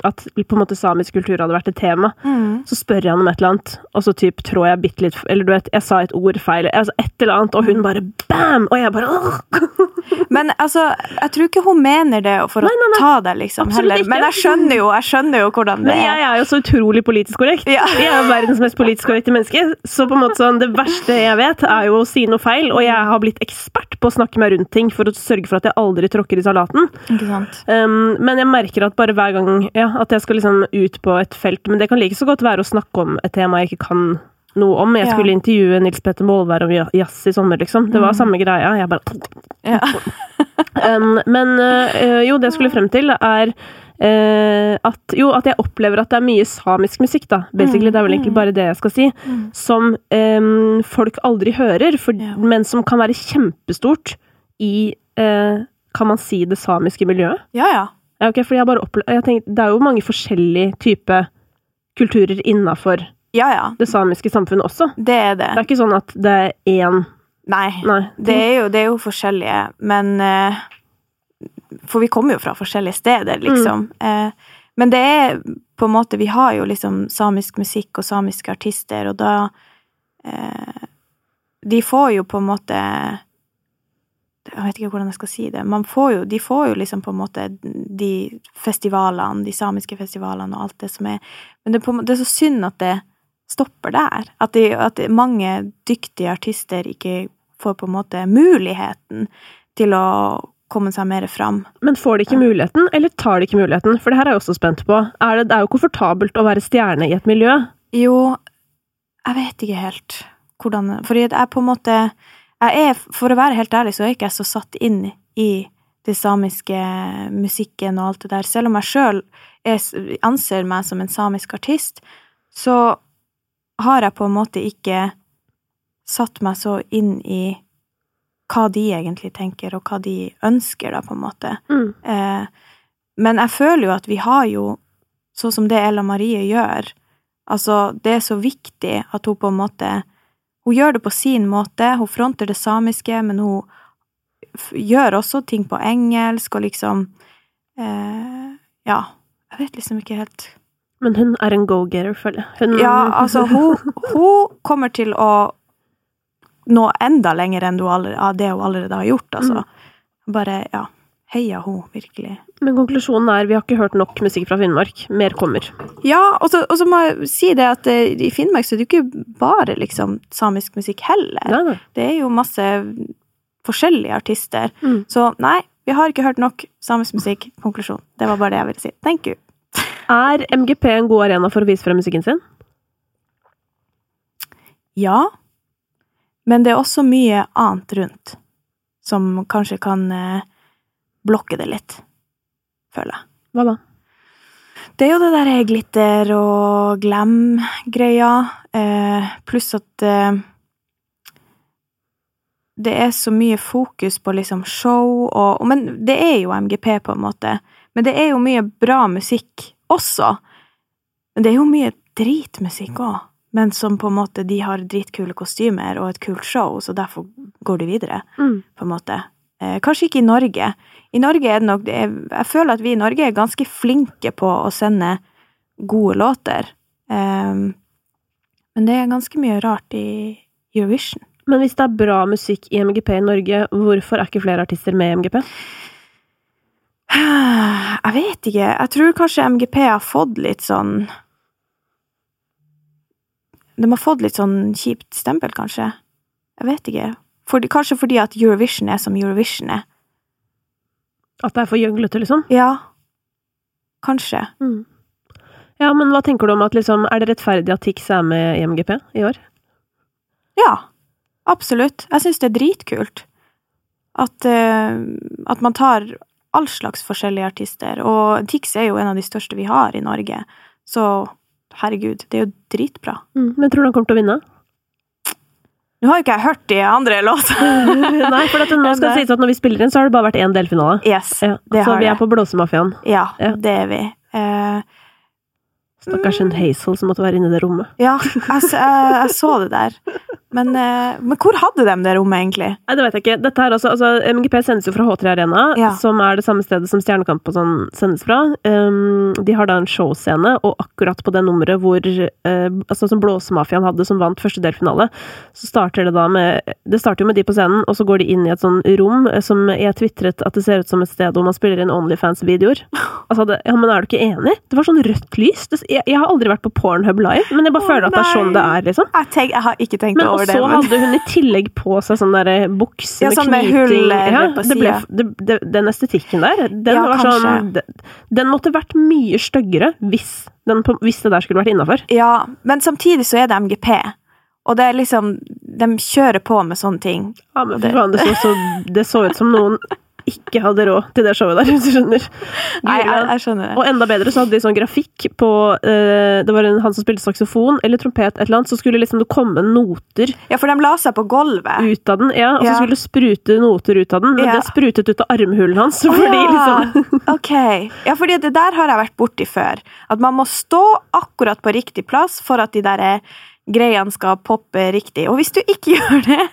At på en måte samisk kultur hadde vært et tema. Mm. Så spør jeg henne om et eller annet, og så typ trår jeg bitte litt Eller du vet, jeg sa et ord feil, altså et eller annet, og hun bare bam! Og jeg bare åh! Men altså, jeg tror ikke hun mener det for å Nei, nei, nei. ta deg, liksom. Absolutt Heller. ikke. Men jeg skjønner jo, jeg skjønner jo hvordan det er. Men jeg er. er jo så utrolig politisk korrekt. Ja. Jeg er verdens mest politisk korrekte menneske. Så på en måte sånn, det verste jeg vet, er jo å si noe feil, og jeg har blitt ekspert på å snakke meg rundt ting for å sørge for at jeg aldri tråkker i salaten. Ikke? Um, men jeg merker at bare hver gang ja, at jeg skal liksom ut på et felt Men det kan like så godt være å snakke om et tema jeg ikke kan noe om. Jeg Ja. skulle intervjue Nils Petter Målvær om ja- jazz i sommer, liksom. Det var samme greia. Jeg bare Ja. um, Men uh, jo, det jeg skulle frem til, er uh, at Jo, at jeg opplever at det er mye samisk musikk, da. Basically, det er vel egentlig bare det jeg skal si. Som um, folk aldri hører, for, Ja. men som kan være kjempestort i uh, Kan man si det samiske miljøet? Ja, ja. Ja, ok, fordi jeg bare opple jeg tenkte, Det er jo mange forskjellige typer kulturer innafor Ja, ja. det samiske samfunnet også. Det er det. Det er ikke sånn at det er én Nei. Nei. Det er jo, det er jo forskjellige, men eh, For vi kommer jo fra forskjellige steder, liksom. Eh, men det er på en måte Vi har jo liksom samisk musikk og samiske artister, og da eh, De får jo på en måte Jeg vet ikke hvordan jeg skal si det. Man får jo, de får jo liksom på en måte de festivalene, de samiske festivalene og alt det som er Men det er, på, måte- det er så synd at det stopper der. At, de, at mange dyktige artister ikke får på en måte muligheten til å komme seg mer fram. Men får de ikke muligheten, eller tar de ikke muligheten? For det her er jeg også spent på. Er det, det er jo komfortabelt å være stjerne i et miljø. Jo, jeg vet ikke helt hvordan det jeg på en måte jeg er, For å være helt ærlig, så er ikke jeg så satt inn i det samiske musikken og alt det der. Selv om jeg sjøl anser meg som en samisk artist, så har jeg på en måte ikke satt meg så inn i hva de egentlig tenker, og hva de ønsker, da, på en måte. Mm. Eh, men jeg føler jo at vi har jo, sånn som det Ella Marie gjør Altså, det er så viktig at hun på en måte Hun gjør det på sin måte, hun fronter det samiske, men hun gjør også ting på engelsk, og liksom eh, Ja, jeg vet liksom ikke helt Men hun er en go-getter, føler jeg. Hun, Ja, altså, hun, hun kommer til å nå enda lenger enn det hun allerede har gjort, altså. Bare, ja. Heia hun, virkelig. Men konklusjonen er vi har ikke hørt nok musikk fra Finnmark. Mer kommer. Ja, og så, og så må jeg si det at eh, i Finnmark så er det jo ikke bare liksom samisk musikk heller. Nei, nei. Det er jo masse forskjellige artister. Mm. Så nei, vi har ikke hørt nok samisk musikk. Konklusjon. Det var bare det jeg ville si. Thank you. Er MGP en god arena for å vise frem musikken sin? Ja, men det er også mye annet rundt som kanskje kan eh, blokke det litt, føler jeg. Hva da? Det er jo det der glitter og glam-greia, eh, pluss at eh, det er så mye fokus på liksom show og Men det er jo MGP, på en måte. Men det er jo mye bra musikk også. Men det er jo mye dritmusikk òg. Men som på en måte De har dritkule kostymer og et kult show, så derfor går de videre, Mm. på en måte. Eh, kanskje ikke i Norge. I Norge er det nok det er, Jeg føler at vi i Norge er ganske flinke på å sende gode låter. Um, men det er ganske mye rart i Eurovision. Men hvis det er bra musikk i MGP i Norge, hvorfor er ikke flere artister med i MGP? Jeg vet ikke. Jeg tror kanskje MGP har fått litt sånn De har fått litt sånn kjipt stempel, kanskje. Jeg vet ikke. Fordi, kanskje fordi at Eurovision er som Eurovision er. At det er for gjøglete, liksom? Ja. Kanskje. Mm. Ja, men hva tenker du om at liksom Er det rettferdig at Tix er med i MGP i år? Ja, absolutt. Jeg syns det er dritkult. At, uh, at man tar all slags forskjellige artister. Og Tix er jo en av de største vi har i Norge. Så herregud, det er jo dritbra. Mm. Men tror du han kommer til å vinne? Nå har jo ikke jeg hørt de andre låtene. Nei, for at nå skal det sies at når vi spiller inn, så har det bare vært én delfinale. Yes, Ja, det så har vi det. er på Blåsemafiaen. Ja, Ja. det er vi. Uh, Stakkars hun Hazel som måtte være inne i det rommet. ja, jeg, jeg, jeg så det der. Men, eh, men hvor hadde de det rommet, egentlig? Nei, det vet jeg ikke. Dette her også, altså, MGP sendes jo fra H3 Arena, Ja. som er det samme stedet som Stjernekamp og sånn sendes fra. Um, de har da en showscene, og akkurat på det nummeret hvor uh, altså Som Blåsemafiaen hadde, som vant første delfinale, så starter det da med Det starter jo med de på scenen, og så går de inn i et sånn rom eh, som jeg tvitret at det ser ut som et sted hvor man spiller inn Onlyfans-videoer. Altså, det, ja, men er du ikke enig? Det var sånn rødt lys. Det, jeg, jeg har aldri vært på Pornhub Live, men jeg bare føler at det er sånn det er, liksom. Jeg, tenk, jeg har ikke tenkt Men over og det. så Men, hadde hun i tillegg på seg sånn derre bukse Ja, med sånn med knyting. eh, ja, det ble, det, det, den estetikken der, den Ja, var kanskje. sånn den, den måtte vært mye styggere hvis, hvis det der skulle vært innafor. ja, men samtidig så er det MGP. Og det er liksom De kjører på med sånne ting. Ja, men for faen, det så, så, det så ut som noen ikke hadde råd til det showet der, hvis du skjønner. Nei, jeg, jeg skjønner det. Og enda bedre så hadde de sånn grafikk på uh, Det var en, han som spilte saksofon eller trompet, et eller annet, så skulle liksom det komme noter Ja, for de la seg på gulvet. ut av den, ja, og så Ja. skulle det sprute noter ut av den, men Ja. det sprutet ut av armhulen hans, Å, fordi ja. liksom Ok. Ja, fordi det der har jeg vært borti før. At man må stå akkurat på riktig plass for at de der eh, greiene skal poppe riktig. Og hvis du ikke gjør det,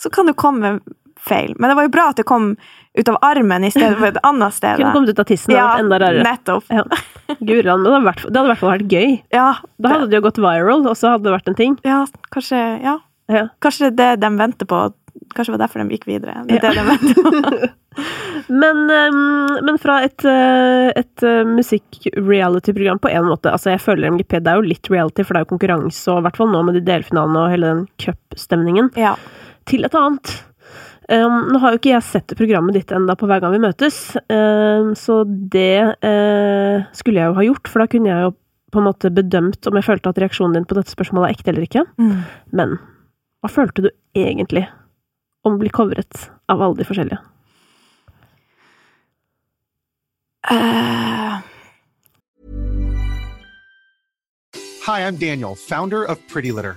så kan det komme feil. Men det var jo bra at det kom ut av armen i stedet for et annet sted. Kunne kommet ut av tissen Ja, enda rarere. nettopp. Ja. Men det hadde, det i hvert fall vært gøy. Ja, Da hadde det jo gått viral, og så hadde det vært en ting. ja, kanskje Ja. Ja. Kanskje det de venter på. Kanskje det var derfor de gikk videre. Det er det de venter på. Men, ehm, men fra et, eh, et eh, musikk-reality-program på en måte Altså, jeg føler MGP det er jo litt reality, for det er jo konkurranse, og i hvert fall nå med de delfinalene og hele den cupstemningen, Ja. til et annet. Um, nå har jo ikke jeg sett programmet ditt enda på hver gang vi møtes, um, så det uh, skulle jeg jo ha gjort, for da kunne jeg jo på en måte bedømt om jeg følte at reaksjonen din på dette spørsmålet er ekte eller ikke. Mm. Men hva følte du egentlig om å bli covret av alle de forskjellige? Uh... Hi, I'm Daniel, founder of Pretty Litter.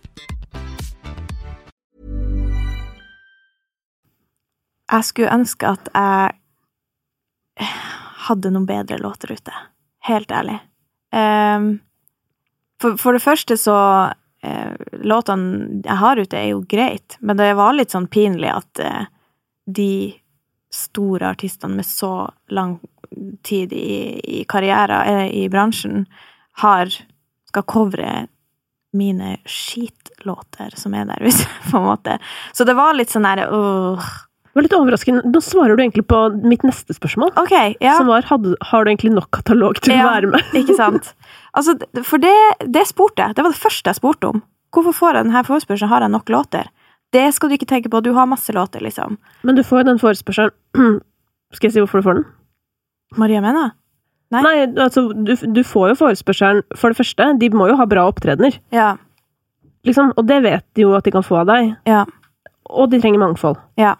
jeg skulle ønske at jeg hadde noen bedre låter ute. Helt ærlig. Ehm, for, for det første så eh, Låtene jeg har ute, er jo greit, men det var litt sånn pinlig at eh, de store artistene med så lang tid i, i karriere eh, i bransjen har skal covre mine skitlåter som er der ute, på en måte. Så det var litt sånn derre åh. Det var litt overraskende. Nå svarer du egentlig på mitt neste spørsmål. Ok, ja. Som var hadde, har du egentlig nok katalog til å være med? ikke sant? Altså, for det, det spurte jeg. Det var det første jeg spurte om. Hvorfor får jeg denne forespørselen? Har jeg nok låter? Det skal du ikke tenke på. Du har masse låter, liksom. Men du får jo den forespørselen Skal jeg si hvorfor du får den? Maria Mena? Nei. Nei, altså, du, du får jo forespørselen For det første, de må jo ha bra opptredener. Ja. Liksom, og det vet de jo at de kan få av deg. Ja. Og de trenger mangfold. Ja.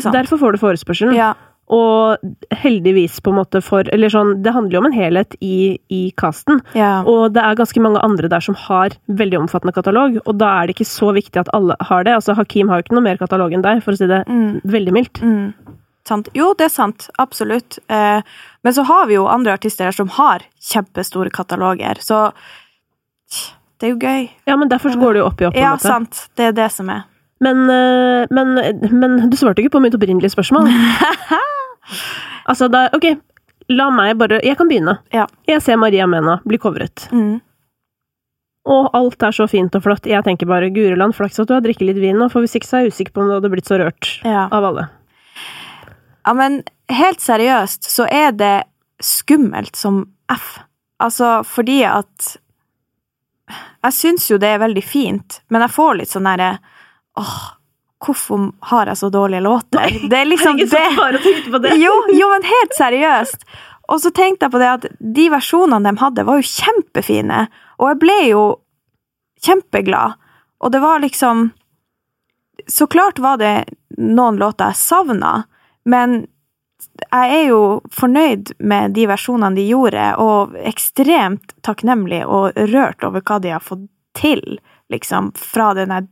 Er. Derfor får du forespørselen. Ja. Og heldigvis, på en måte, for Eller sånn, det handler jo om en helhet i, i casten. Ja. Og det er ganske mange andre der som har veldig omfattende katalog, og da er det ikke så viktig at alle har det. Altså, Hakim har jo ikke noe mer katalog enn deg, for å si det Mm. veldig mildt. Mm. Sant? Jo, det er sant. Absolutt. Eh, men så har vi jo andre artister her som har kjempestore kataloger, så det er jo gøy. Ja, men derfor så går det jo opp i opp, Ja, sant. Det er det som er. Men, eh, men, men du svarte ikke på mitt opprinnelige spørsmål. altså, da Ok, la meg bare Jeg kan begynne. Ja. Jeg ser Maria Mena bli covret. Mm. Og alt er så fint og flott. Jeg tenker bare Gureland, flaks at du har drikket litt vin nå, for hvis ikke så er jeg usikker på om du hadde blitt så rørt Ja. av alle. Ja, men helt seriøst så er det skummelt som F. Altså fordi at Jeg syns jo det er veldig fint, men jeg får litt sånn derre Åh, hvorfor har jeg så dårlige låter? Det er liksom det. det. Jo, jo, men helt seriøst. Og så tenkte jeg på det at de versjonene de hadde, var jo kjempefine. Og jeg ble jo kjempeglad. Og det var liksom Så klart var det noen låter jeg savna, men jeg er jo fornøyd med de versjonene de gjorde, og ekstremt takknemlig og rørt over hva de har fått til, liksom, fra den der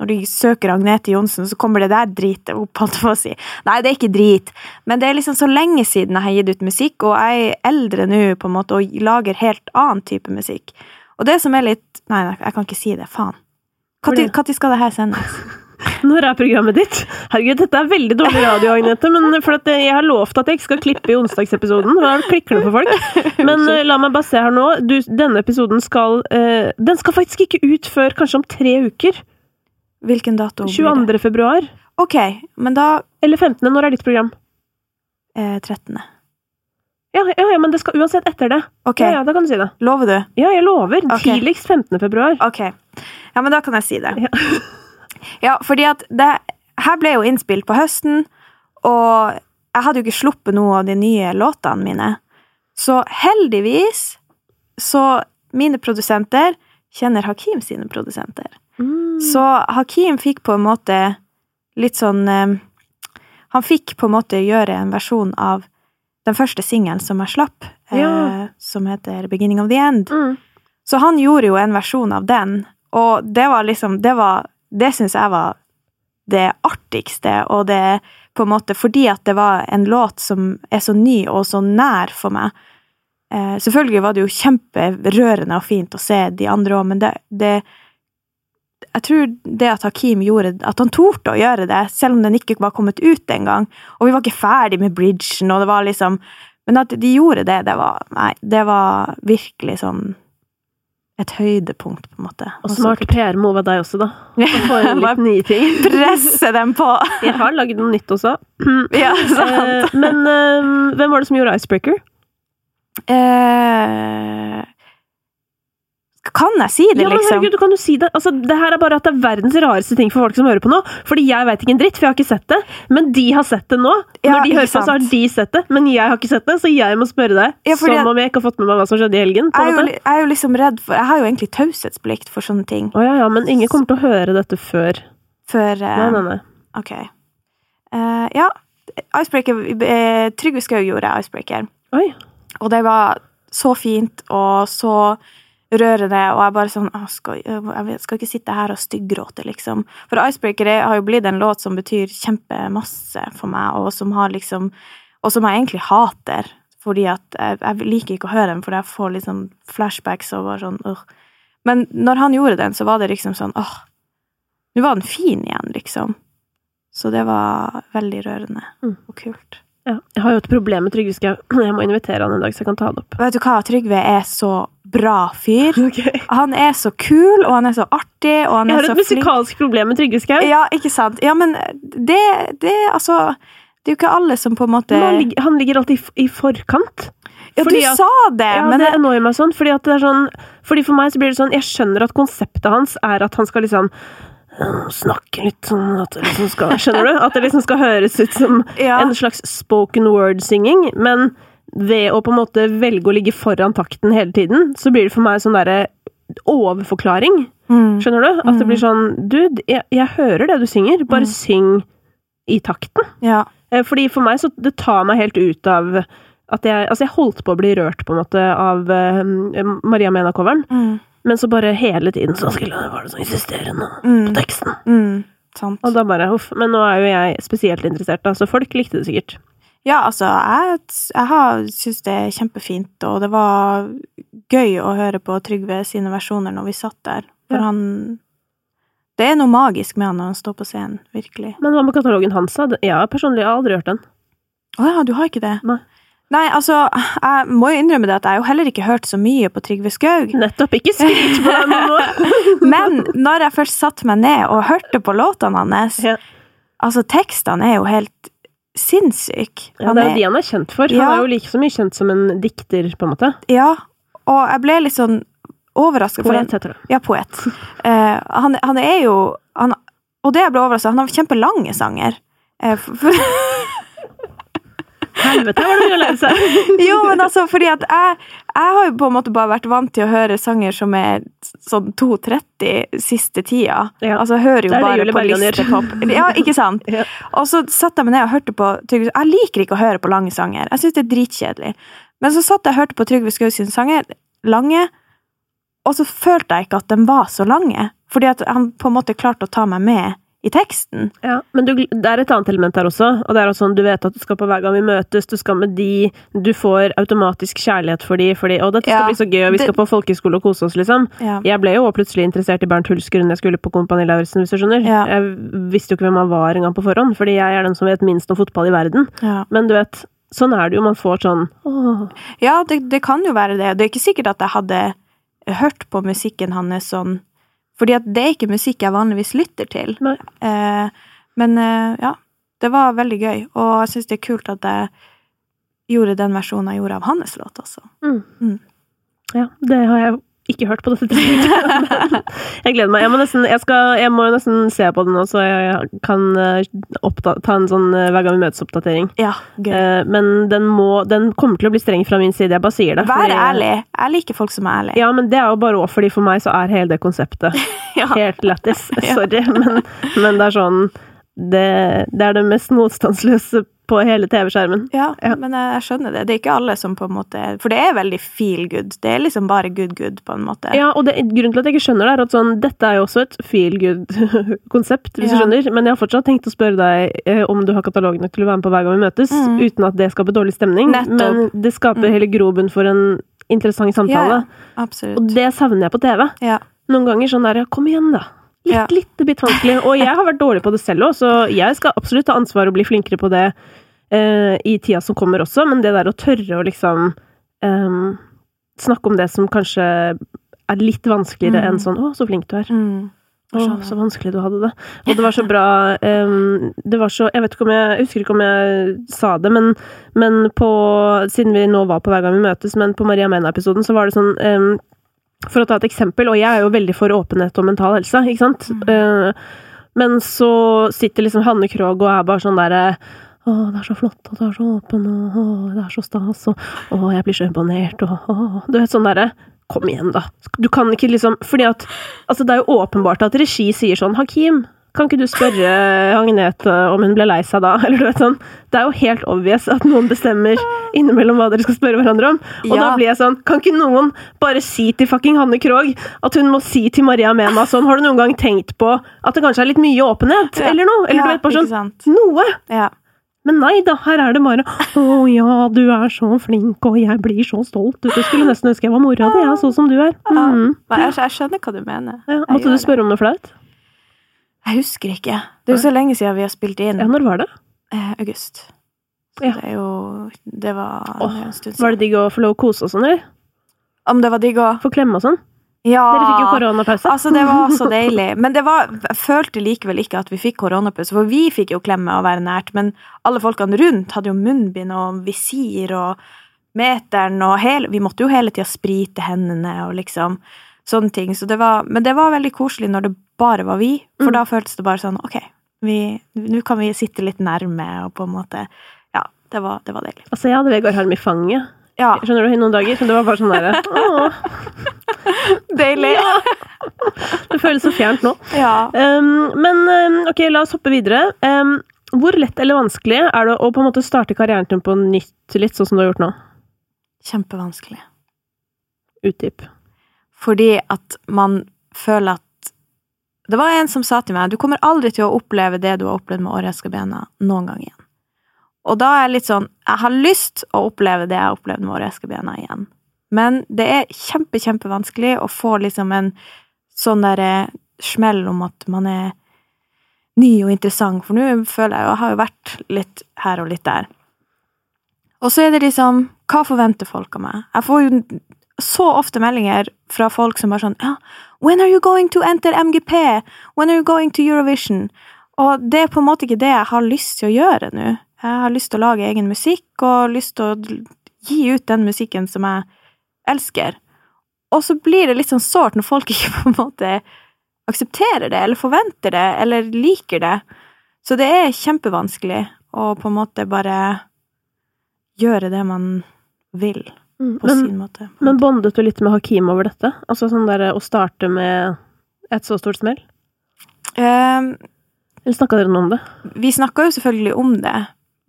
når de søker Agnete Johnsen, så kommer det der dritet opp, holdt å si. Nei, det er ikke drit, men det er liksom så lenge siden jeg har gitt ut musikk, og jeg er eldre nå, på en måte, og lager helt annen type musikk. Og det som er litt Nei, jeg kan ikke si det, faen. Når skal det her sendes? Når er programmet ditt? Herregud, dette er veldig dårlig radio, Agnete, men for jeg har lovt at jeg ikke skal klippe i onsdagsepisoden. Da klikker det for folk. Men la meg bare se her nå. Du, denne episoden skal eh, Den skal faktisk ikke ut før kanskje om tre uker. Hvilken dato? blir det? 22. februar. Ok, men da Eller 15. Når er ditt program? eh, 13. Ja, ja, ja, men det skal uansett etter det. Ok, Ja, ja, da kan du si det. lover du? Ja, jeg lover. Ok. Tidligst 15. februar. Ok. Ja, men da kan jeg si det. Ja. Ja, fordi at det her ble jo innspilt på høsten, og jeg hadde jo ikke sluppet noe av de nye låtene mine. Så heldigvis så mine produsenter kjenner Hakim sine produsenter. Mm. Så Hakim fikk på en måte litt sånn eh, Han fikk på en måte gjøre en versjon av den første singelen som jeg slapp, eh, Ja. som heter Beginning of the End. Mm. Så han gjorde jo en versjon av den, og det var liksom Det, var- det syns jeg var det artigste, og det på en måte Fordi at det var en låt som er så ny og så nær for meg. Eh, selvfølgelig var det jo kjemperørende og fint å se de andre òg, men det, det Jeg tror det at Hakim gjorde At han torde å gjøre det, selv om den ikke var kommet ut engang, og vi var ikke ferdig med bridgen, og det var liksom Men at de gjorde det, det var Nei, det var virkelig sånn et høydepunkt, på en måte. Og smart PR må være deg også, da. Å få inn litt nye ting. presse dem på! Jeg har lagd noe nytt også. Ja, sant. Eh, Men eh, hvem var det som gjorde Icebreaker? Eh, kan jeg si det, Ja, liksom? herregud, du kan jo si det. Altså, det her er bare at det er verdens rareste ting for folk som hører på nå. Fordi jeg veit ikke en dritt, for jeg har ikke sett det. Men de har sett det nå. Ja, Når de hører på, så har de sett det. Men jeg har ikke sett det, så jeg må spørre deg. Ja, som om jeg ikke har fått med meg hva som skjedde i helgen. på Jeg er, jo, jeg er jo liksom redd for Jeg har jo egentlig taushetsplikt for sånne ting. Å ja, ja, men ingen kommer til å høre dette før. Før uh... Nei, nei, nei. Ok. Uh, ja, Icebreaker eh, Trygve Skau gjorde Icebreaker. Oi. Og det var så fint og så rørende, og jeg bare sånn «Åh, skal, Jeg skal ikke sitte her og styggråte, liksom. For Icebreaker er- har jo blitt en låt som betyr kjempemasse for meg, og som har liksom Og som jeg egentlig hater. Fordi at jeg, jeg liker ikke å høre den, fordi jeg får liksom flashbacks og bare sånn «Åh». Men når han gjorde den, så var det liksom sånn åh, nå var den fin igjen, liksom. Så det var veldig rørende Mm. og kult. Ja. Jeg har jo et problem med Trygve Skau. Jeg må invitere han en dag, så jeg kan ta det opp. Vet du hva, Trygve er så bra fyr. Okay. Han er så kul, og han er så artig, og han Jeg har et musikalsk problem med Trygve Skau. Ja, ikke sant? Ja, men det, det Altså, det er jo ikke alle som på en måte Han, ligger- han ligger alltid i i forkant. Ja, du at- sa det, Ja, men det annoyer meg sånn, fordi sånn Fordi for meg så blir det sånn Jeg skjønner at konseptet hans er at han skal liksom snakke litt sånn at det liksom skal Skjønner du? At det liksom skal høres ut som Ja. en slags spoken word-singing, men ved å på en måte velge å ligge foran takten hele tiden, så blir det for meg sånn derre overforklaring. mm, Skjønner du? At det blir sånn Dude, jeg, jeg hører det du synger, bare syng i takten. Ja. Eh, Fordi for meg så det tar meg helt ut av at jeg Altså, jeg holdt på å bli rørt, på en måte, av uh, Maria Mena-coveren, Mm, men så bare hele tiden så skulle var det så insisterende på mm, teksten. mm. Sant. Og da bare huff. Men nå er jo jeg spesielt interessert, da, så folk likte det sikkert. Ja, altså, jeg, jeg har- syns det er kjempefint, og det var gøy å høre på Trygve sine versjoner når vi satt der. For Ja. han Det er noe magisk med han når han står på scenen, virkelig. Men hva med katalogen hans? da? Jeg har personlig aldri hørt den. Å ja, du har ikke det? Nei. Nei, altså, jeg må jo innrømme det at jeg har jo heller ikke hørt så mye på Trygve Skaug. Nettopp. Ikke skryt på deg nå! Men når jeg først satte meg ned og hørte på låtene hans, Ja. altså, tekstene er jo helt sinnssyke. Ja, det er jo de han er kjent for. Han er jo like så mye kjent som en dikter, på en måte. Ja, og jeg ble litt sånn overraska. Poet heter det. Ja, poet. Uh, han, han er jo han, Og det jeg ble overraska han har kjempelange sanger. For, for, Helvete, var det mye å lære seg! jo, men altså, fordi at jeg, jeg har jo på en måte bare vært vant til å høre sanger som er sånn 2.30 siste tida. Ja. Altså, jeg hører jo bare på listepop. Ja, ikke sant? Ja. Og så satte jeg meg ned og hørte på Trygve Jeg liker ikke å høre på lange sanger. Jeg syns det er dritkjedelig. Men så satt jeg og hørte på Trygve Skaus sanger, lange, og så følte jeg ikke at de var så lange. Fordi at han på en måte klarte å ta meg med i teksten. Ja, men du, det er et annet element der også, og det er også sånn du vet at du skal på hver gang vi møtes, du skal med de, du får automatisk kjærlighet for de, fordi å, dette skal Ja, bli så gøy, og vi det- skal på folkehøyskole og kose oss, liksom. Ja. Jeg ble jo også plutselig interessert i Bernt Hulsker når jeg skulle på Kompani Lauritzen, hvis du skjønner. Ja. Jeg visste jo ikke hvem han var engang på forhånd, fordi jeg er den som vet minst om fotball i verden. Men du vet, sånn er det jo, man får sånn åh, Ja, det, det kan jo være det. Det er ikke sikkert at jeg hadde hørt på musikken hans sånn Fordi at det er ikke musikk jeg vanligvis lytter til. Eh, men eh, ja, det var veldig gøy, og jeg syns det er kult at jeg gjorde den versjonen jeg gjorde av hans låt også. Ja, det har jeg ikke hørt på dette tidligere. jeg gleder meg. Jeg må, nesten, jeg, skal, jeg må nesten se på det nå, så jeg kan eh, oppda ta en sånn eh, hver gang vi møtes-oppdatering. Ja, gøy. Eh, men den, må, den kommer til å bli streng fra min side, jeg bare sier det. Vær ærlig. Jeg liker folk som er ærlige. Ja, men det er jo bare òg fordi for meg så er hele det konseptet Ja. helt lættis. Ja. Sorry, men, men det er sånn det, det er det mest motstandsløse på hele TV-skjermen. Ja, Ja. men jeg, skjønner det. Det er ikke alle som på en måte For det er veldig feel good. Det er liksom bare good good, på en måte. Ja, og det, grunnen til at jeg ikke skjønner det, er at sånn, dette er jo også et feel good-konsept, hvis du skjønner. Men jeg har fortsatt tenkt å spørre deg eh, om du har katalogene til å være med på hver gang vi møtes, Mm. uten at det skaper dårlig stemning. Nettopp. Men det skaper Mm. hele grobunn for en interessant samtale. Ja, absolutt. Og det savner jeg på TV. Ja. Noen ganger sånn der, ja, kom igjen da. Litt, Ja. litt bitt vanskelig. Og jeg har vært dårlig på det selv òg, så jeg skal absolutt ta ansvar og bli flinkere på det eh, i tida som kommer også, men det der å tørre å liksom em, snakke om det som kanskje er litt vanskeligere Mm. enn sånn 'Å, så flink du er'. Mm. Å, så vanskelig du hadde det. Og det var så bra um, Det var så Jeg vet ikke om jeg, jeg husker ikke om jeg sa det, men, men på Siden vi nå var på hver gang vi møtes, men på Maria Mena-episoden, så var det sånn em, For å ta et eksempel, og jeg er jo veldig for åpenhet og mental helse, ikke sant? Mm. men så sitter liksom Hanne Krogh og er bare sånn derre å, det er så flott og du er så åpen, og å, det er så stas, og å, jeg blir så imponert, og å Du vet, sånn derre Kom igjen, da. Du kan ikke liksom Fordi at Altså, det er jo åpenbart at regi sier sånn Hakim, kan ikke du spørre Agnete om hun ble lei seg da? Eller du vet sånn Det er jo helt obvious at noen bestemmer innimellom hva dere skal spørre hverandre om. Og da blir jeg sånn Kan ikke noen bare si til fucking Hanne Krogh at hun må si til Maria Mena sånn Har du noen gang tenkt på at det kanskje er litt mye åpenhet? Ja. Eller noe? Eller Ja, du vet, bare sånn. Noe! Ja. Men nei da, her er det bare Å ja, du er så flink, og jeg blir så stolt. Du skulle nesten ønske jeg var mora di, ja, sånn som du er. Ja. Mhm. Jeg, jeg skjønner hva du mener. Ja, måtte du spørre om noe flaut? Jeg husker ikke. Det er jo så lenge siden vi har spilt inn. Ja, når var det? Eh, august. Så Ja. Det er jo Det var Åh, en stund siden. Var det digg å få lov å kose og sånn, eller? Om det var digg å Få klemme og sånn? Ja. Dere fikk jo koronapause. Altså, det var så deilig. Men det var, jeg følte likevel ikke at vi fikk koronapause, for vi fikk jo klemme og være nært, men alle folkene rundt hadde jo munnbind og visir og meteren og hele Vi måtte jo hele tida sprite hendene og liksom sånne ting. Så det var, men det var veldig koselig når det bare var vi, for Mm. da føltes det bare sånn ok, nå kan vi sitte litt nærme og på en måte Ja, det var, det var deilig. Altså, jeg hadde Vegard Harm i fanget. Ja, Skjønner du, i noen dager. Så det var bare sånn derre Deilig. deilig. det føles så fjernt nå. Ja. Um, men ok, la oss hoppe videre. Um, hvor lett eller vanskelig er det å på en måte starte karrieren din på nytt, litt sånn som du har gjort nå? Kjempevanskelig. Utdyp. Fordi at man føler at Det var en som sa til meg du kommer aldri til å oppleve det du har opplevd med Åre Escabena noen gang igjen. Og da er jeg litt sånn Jeg har lyst å oppleve det jeg har opplevd med Åre Escabena igjen. Men det er kjempe, kjempevanskelig å få liksom en sånn derre smell om at man er ny og interessant, for nå føler jeg jo Jeg har jo vært litt her og litt der. Og så er det liksom Hva forventer folk av meg? Jeg får jo så ofte meldinger fra folk som bare sånn ja, When are you going to enter MGP? When are you going to Eurovision? Og det er på en måte ikke det jeg har lyst til å gjøre nå. Jeg har lyst til å lage egen musikk og lyst til å gi ut den musikken som jeg elsker. Og så blir det litt sånn sårt når folk ikke på en måte aksepterer det, eller forventer det, eller liker det. Så det er kjempevanskelig å på en måte bare gjøre det man vil. På Men, sin måte. men bondet du litt med Hakim over dette? Altså sånn der å starte med et så stort smell? Um, Eller snakka dere noe om det? vi snakka jo selvfølgelig om det,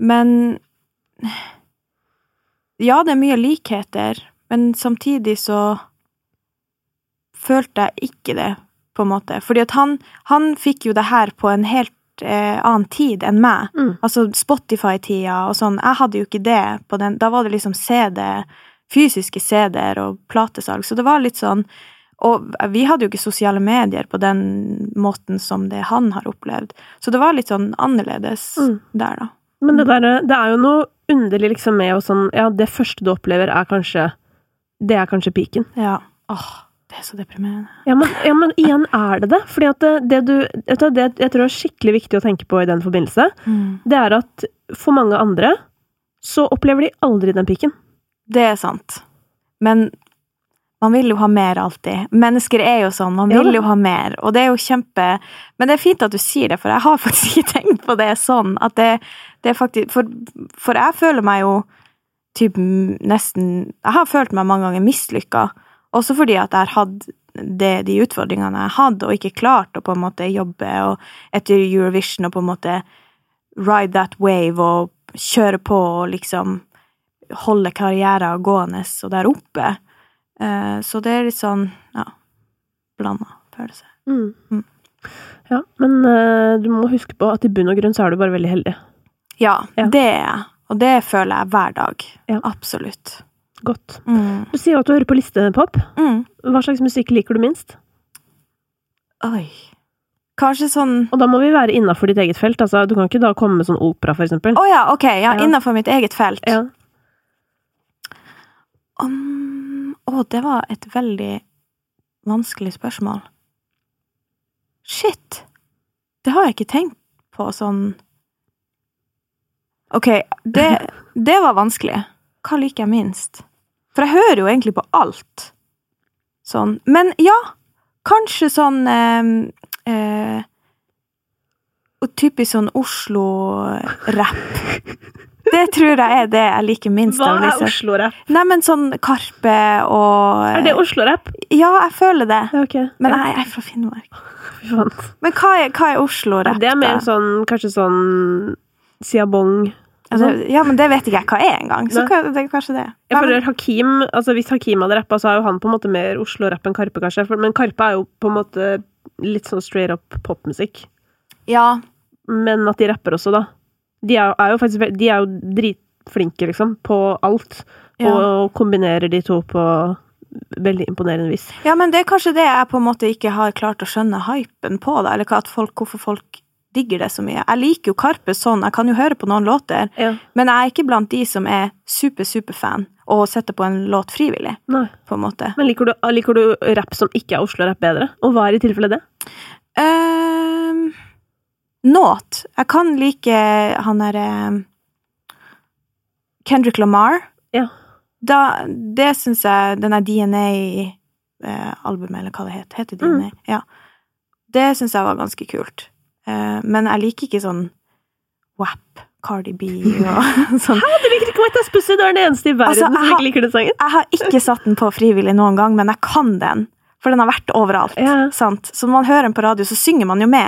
men Ja, det er mye likheter, men samtidig så følte jeg ikke det, på en måte. Fordi at han, han fikk jo det her på en helt eh, annen tid enn meg. Mm. Altså Spotify-tida og sånn. Jeg hadde jo ikke det på den. Da var det liksom CD, fysiske CD-er og platesalg, så det var litt sånn Og vi hadde jo ikke sosiale medier på den måten som det han har opplevd. Så det var litt sånn annerledes Mm. der, da. Men det, der, det er jo noe underlig liksom med å sånn Ja, det første du opplever, er kanskje Det er kanskje piken. Ja. Åh, det er så deprimerende. Ja, men, ja, men igjen er det det. Fordi at det, det du vet du, Det jeg tror er skikkelig viktig å tenke på i den forbindelse, det er at for mange andre så opplever de aldri den piken. Det er sant. Men man vil jo ha mer alltid. Mennesker er jo sånn, man vil jo ha mer, og det er jo kjempe Men det er fint at du sier det, for jeg har faktisk ikke tenkt på det sånn. At det, det er faktisk For, for jeg føler meg jo typ nesten Jeg har følt meg mange ganger mislykka, også fordi at jeg har hatt det, de utfordringene jeg hadde, og ikke klart å på en måte jobbe etter Eurovision og på en måte ride that wave og kjøre på og liksom holde karrieren gående og der oppe. Eh, Så det er litt sånn, ja, blanda følelse. Mm. Ja, men uh, du må huske på at i bunn og grunn så er du bare veldig heldig. Ja, Ja. det er jeg. Og det føler jeg hver dag. Ja. Absolutt. Godt. Mm. Du sier at du hører på listepop. Mm. Hva slags musikk liker du minst? Oi. Kanskje sånn Og da må vi være innafor ditt eget felt. Altså, du kan ikke da komme med sånn opera, for eksempel. Å ja, ok, ja, Ja. innafor mitt eget felt. Ja. Um, å, det var et veldig vanskelig spørsmål. Shit! Det har jeg ikke tenkt på sånn Ok, det, det var vanskelig. Hva liker jeg minst? For jeg hører jo egentlig på alt. Sånn. Men ja, kanskje sånn eh, eh, Typisk sånn Oslo-rapp. Det tror jeg er det jeg liker minst. Hva er. Oslo-rapp? Nei, men sånn Karpe og Er det Oslo-rapp? Ja, jeg føler det. Okay. Men jeg jeg er fra Finnmark. Men hva er, hva er Oslo-rapp, Det er mer sånn Kanskje sånn Siabong Altså, ja, men det vet ikke jeg hva er engang. Så hva, det er kanskje det. Jeg føler Hakim, altså Hvis Hakim hadde rappa, så er jo han på en måte mer Oslo-rapp enn Karpe, kanskje. Men Karpe er jo på en måte litt sånn straight up popmusikk. ja, Men at de rapper også, da. De er, er jo faktisk De er jo dritflinke, liksom, på alt. Ja. Og kombinerer de to på veldig imponerende vis. ja, men det er kanskje det jeg på en måte ikke har klart å skjønne hypen på, da. Eller folk, hvorfor folk digger det så mye. Jeg liker jo Karpe sånn, jeg kan jo høre på noen låter, Ja. men jeg er ikke blant de som er super, superfan og setter på en låt frivillig, Nei. på en måte. Men liker du, liker du rapp som ikke er Oslo-rapp bedre? Og hva er i tilfelle det? Um, Nåt. Jeg kan like han derre Kendrick Lamar. Ja. Da, det syns jeg Den der DNA-albumet, eller hva det heter. Heter DNA? Mm. Ja. Det syns jeg var ganske kult. Eh, men jeg liker ikke sånn WAP, Cardi B og sånn. Hæ, du liker ikke Wet Ass Pussy? Du er den eneste i verden Altså, som ikke liker den sangen. Jeg har ikke satt den på frivillig noen gang, men jeg kan den. For den har vært overalt. Ja. Sant? Så når man hører den på radio, så synger man jo med.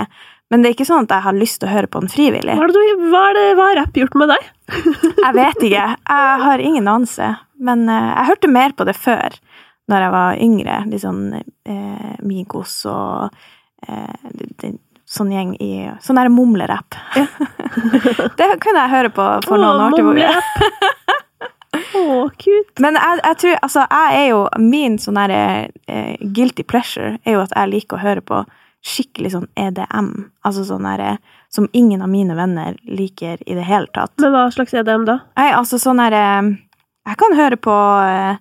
Men det er ikke sånn at jeg har lyst til å høre på den frivillig. Hva det, hva det, hva har rapp gjort med deg? Jeg vet ikke. Jeg har ingen anelse. Men uh, jeg hørte mer på det før, når jeg var yngre. Litt sånn uh, Migos og uh, det- sånn gjeng i Sånn der mumlerapp. det kunne jeg høre på for noen år tilbake. Å, kult. Men jeg, jeg tror Altså, jeg er jo Min sånn derre guilty pleasure er jo at jeg liker å høre på skikkelig sånn EDM. Altså sånn derre som ingen av mine venner liker i det hele tatt. Men hva slags EDM da? Nei, altså sånn derre Jeg kan høre på eh,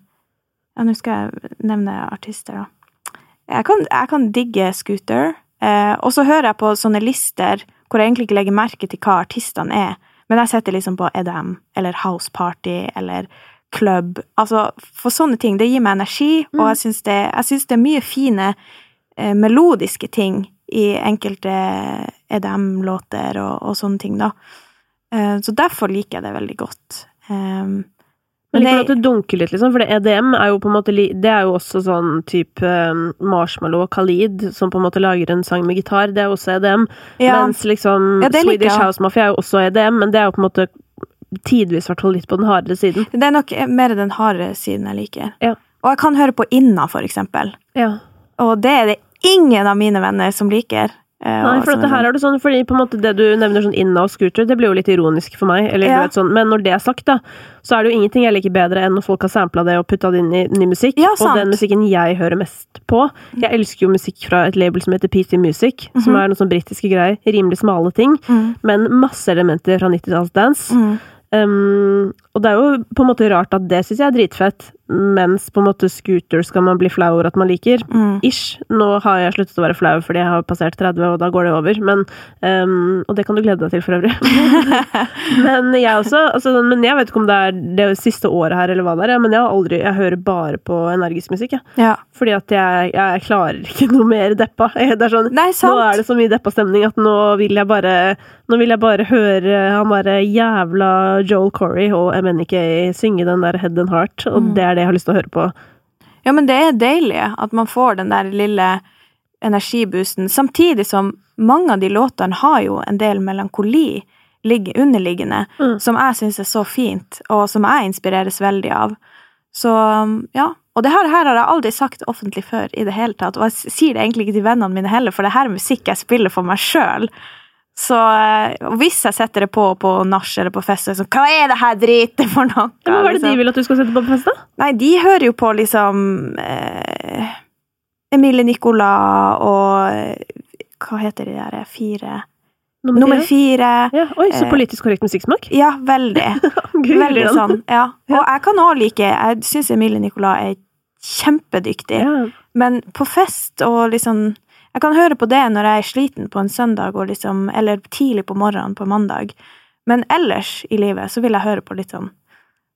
Ja, nå skal jeg nevne artister, da. Jeg kan, jeg kan digge Scooter. Eh, og så hører jeg på sånne lister hvor jeg egentlig ikke legger merke til hva artistene er. Men jeg setter liksom på EDM eller House Party eller Club. Altså, for sånne ting. Det gir meg energi, og jeg syns det, jeg synes det er mye fine eh, melodiske ting i enkelte EDM-låter og, og sånne ting, da. Eh, så derfor liker jeg det veldig godt. Um, Men liker du at det dunker litt, liksom? For det EDM er jo på en måte Det er jo også sånn type Marshmallow og Khalid, som på en måte lager en sang med gitar. Det er også EDM. ja, Mens liksom Ja, Swedish. House Mafia er jo også EDM, men det er jo på en måte tidvis hvert litt på den hardere siden. det er nok mer den hardere siden jeg liker. Ja. Og jeg kan høre på Inna, for eksempel. Ja. Og det er det ingen av mine venner som liker. Eh, Nei, for som dette her er det sånn, fordi på en måte det du nevner sånn Inna og Scooter, det blir jo litt ironisk for meg, eller Ja. du vet sånn, men når det er sagt da, så er det jo ingenting jeg liker bedre enn når folk har sampla det og puttet det inn i ny musikk, Ja, og den musikken jeg hører mest på. Jeg elsker jo musikk fra et label som heter PC Music, som er noen sånn britiske greier, rimelig smale ting, Mm. men masse elementer fra 90-talls dance. Mm. Um, og det er jo på en måte rart at det synes jeg er dritfett, mens på en måte Scooter skal man bli flau over at man liker. Mm. Ish. Nå har jeg sluttet å være flau fordi jeg har passert 30, og da går det over. Men, um, og det kan du glede deg til for øvrig. men jeg også, altså, men jeg vet ikke om det er det siste året her, eller hva det er, men jeg har aldri, jeg hører bare på energisk musikk, jeg. Ja. Fordi at jeg, jeg klarer ikke noe mer deppa. Det er sånn, Nei, nå er det så mye deppa stemning at nå vil jeg bare Nå vil jeg bare høre han derre jævla Joel Corey og MNK synge den der Head and Heart, og det er det jeg har lyst til å høre på. Ja, men det er deilig at man får den der lille energiboosten, samtidig som mange av de låtene har jo en del melankoli underliggende, Mm. som jeg syns er så fint, og som jeg inspireres veldig av. Så ja. Og det her, her har jeg aldri sagt offentlig før i det hele tatt, og jeg sier det egentlig ikke til vennene mine heller, for det her er musikk jeg spiller for meg sjøl. Så eh, hvis jeg setter det på på nach eller på fest, så sånn Hva er det her dritet for noe? Ja, men hva er det de liksom? vil at du skal sette på på fest, da? Nei, de hører jo på liksom eh, Emilie Nicolas og eh, Hva heter de der fire Nummer fire. Ja, oi, så Eh, politisk korrekt musikksmak. Ja, veldig. Veldig sånn. Ja. Og jeg kan òg like Jeg syns Emilie Nicolas er kjempedyktig. Ja. Men på fest og liksom Jeg kan høre på det når jeg er sliten på en søndag, liksom, eller tidlig på morgenen på mandag. Men ellers i livet så vil jeg høre på litt sånn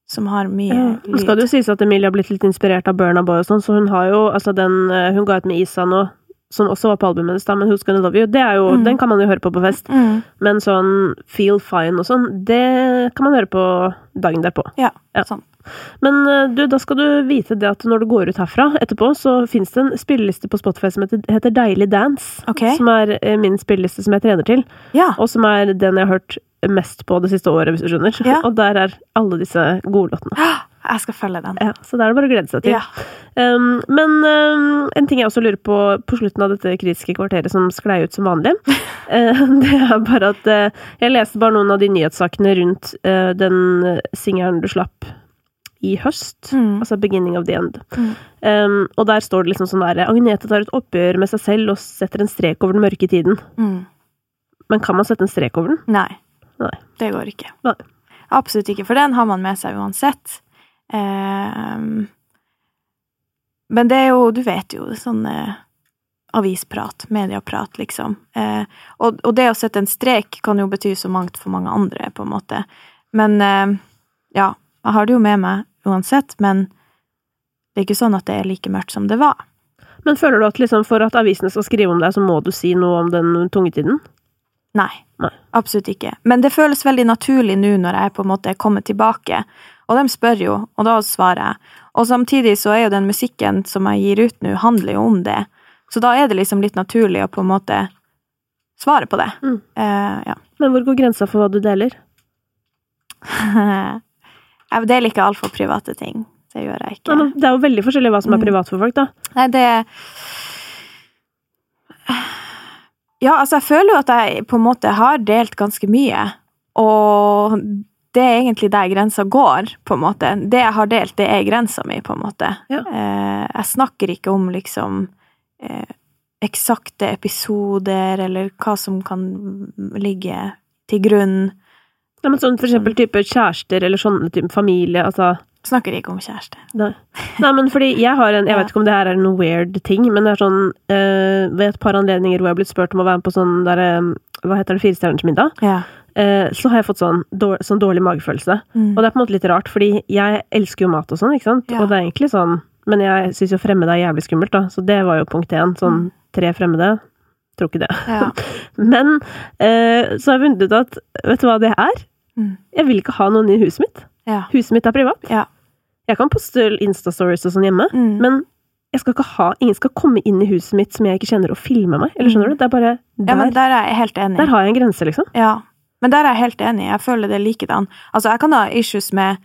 som har mye Ja. lyd. skal det jo sies at Emilie har blitt litt inspirert av Burna Boy og sånn, så hun har jo altså den eh, Hun ga ut med Isa nå, som også var på albumet hennes, men Who's Gonna Love You, det er jo, Mm. den kan man jo høre på på fest. Mm. Men sånn Feel Fine og sånn, det kan man høre på dagen derpå. Ja, Ja. sånn. Men eh, du, da skal du vite det at når du går ut herfra etterpå, så fins det en spilleliste på Spotify som heter, heter Deilig Dance. Okay. Som er eh, min spilleliste som jeg trener til, Ja. og som er den jeg har hørt mest på det siste året, hvis du skjønner. Ja. Og der er alle disse gode låtene. Jeg skal følge den. Ja, så det er det bare å glede seg til. Ja. Um, men um, en ting jeg også lurer på på slutten av dette kritiske kvarteret som sklei ut som vanlig, uh, det er bare at uh, jeg leste bare noen av de nyhetssakene rundt uh, den singelen du slapp i høst, Mm. altså 'Beginning of the End'. Mm. Um, og der står det liksom sånn derre Agnete tar et oppgjør med seg selv og setter en strek over den mørke tiden. Mm. Men kan man sette en strek over den? Nei. Nei. Det går ikke. Nei. Absolutt ikke, for den har man med seg uansett. Um, men det er jo, du vet jo, sånn eh, avisprat, medieprat, liksom. Eh, og, og det å sette en strek kan jo bety så mangt for mange andre, på en måte. Men eh, ja, jeg har det jo med meg uansett, men det er ikke sånn at det er like mørkt som det var. Men føler du at liksom for at avisene skal skrive om deg, så må du si noe om den tunge tiden? Nei, Nei. absolutt ikke. Men det føles veldig naturlig nå når jeg på en måte er kommet tilbake. Og de spør jo, og da svarer jeg. Og samtidig så er jo den musikken som jeg gir ut nå, handler jo om det. Så da er det liksom litt naturlig å på en måte svare på det. Mm. Uh, ja. Men hvor går grensa for hva du deler? jeg deler ikke altfor private ting. Det gjør jeg ikke. Det er jo veldig forskjellig hva som er Mm. privat for folk, da. Nei, det Ja, altså, jeg føler jo at jeg på en måte har delt ganske mye, og det er egentlig der grensa går, på en måte. Det jeg har delt, det er grensa mi, på en måte. Ja. Eh, jeg snakker ikke om liksom eh, eksakte episoder, eller hva som kan ligge til grunn. Ja, men sånn for eksempel type kjærester eller sånne type familie, altså Snakker ikke om kjæreste. Nei. Nei, men fordi jeg har en Jeg vet ikke om det her er noe weird ting, men det er sånn eh, Ved et par anledninger hvor jeg har blitt spurt om å være med på sånn derre Hva heter det, Firestjerners middag? Ja. Eh, så har jeg fått sånn, dår, sånn dårlig magefølelse. Mm. Og det er på en måte litt rart, fordi jeg elsker jo mat og sånn, ikke sant? Ja. Og det er egentlig sånn Men jeg syns jo fremmede er jævlig skummelt, da. Så det var jo punkt én. Sånn tre fremmede. Tror ikke det. Ja. Men eh, så har jeg funnet ut at Vet du hva det er? Mm. Jeg vil ikke ha noen i huset mitt. Ja. Huset mitt er privat. Ja. Jeg kan poste Insta-stories og sånn hjemme, Mm. men jeg skal ikke ha Ingen skal komme inn i huset mitt som jeg ikke kjenner, og filme meg. Eller skjønner du? Det er bare ja, Der, men der er jeg helt enig. der har jeg en grense, liksom. Ja, men der er jeg helt enig. Jeg føler det likedan. Altså, jeg kan ha issues med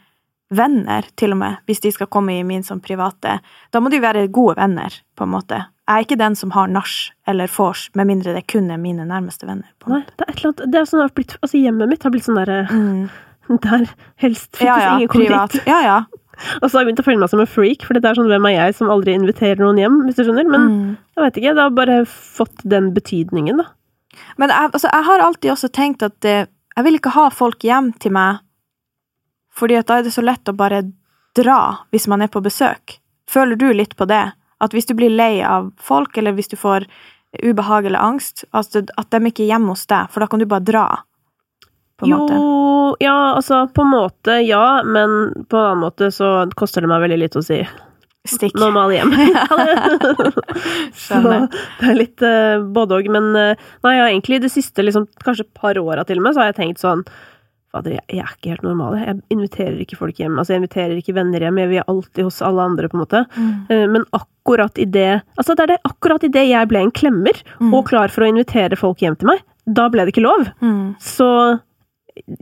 venner, til og med, hvis de skal komme i min sånn private. Da må de være gode venner, på en måte. Jeg er ikke den som har nach eller vors, med mindre det kun er mine nærmeste venner. Nei, det er et eller annet Det er sånn har blitt Altså, hjemmet mitt har blitt sånn derre Mm. Der helst Ja, ja, ingen kommer privat. dit. Ja, ja. Og så har jeg begynt å føle meg som en freak, for det er sånn hvem er jeg som aldri inviterer noen hjem, hvis du skjønner? Men Mm. jeg vet ikke, det har bare fått den betydningen, da. Men jeg, altså, jeg har alltid også tenkt at eh, jeg vil ikke ha folk hjem til meg, fordi at da er det så lett å bare dra hvis man er på besøk. Føler du litt på det? At hvis du blir lei av folk, eller hvis du får ubehag eller angst, altså, at de ikke er hjemme hos deg, for da kan du bare dra, på jo, måte. ja, altså på en måte ja, men på en annen måte så koster det meg veldig litt å si Stikk. alle hjem. så det er litt uh, både òg, men uh, nei, ja, egentlig de siste liksom, kanskje par åra til og med, så har jeg tenkt sånn Fader, jeg, jeg er ikke helt normal. Jeg inviterer ikke folk hjem. Altså, jeg inviterer ikke venner hjem. Jeg er alltid hos alle andre, på en måte. Mm. Eh, Men akkurat i det Altså, det er det akkurat i det jeg ble en klemmer, Mm. og klar for å invitere folk hjem til meg, da ble det ikke lov. Mm. Så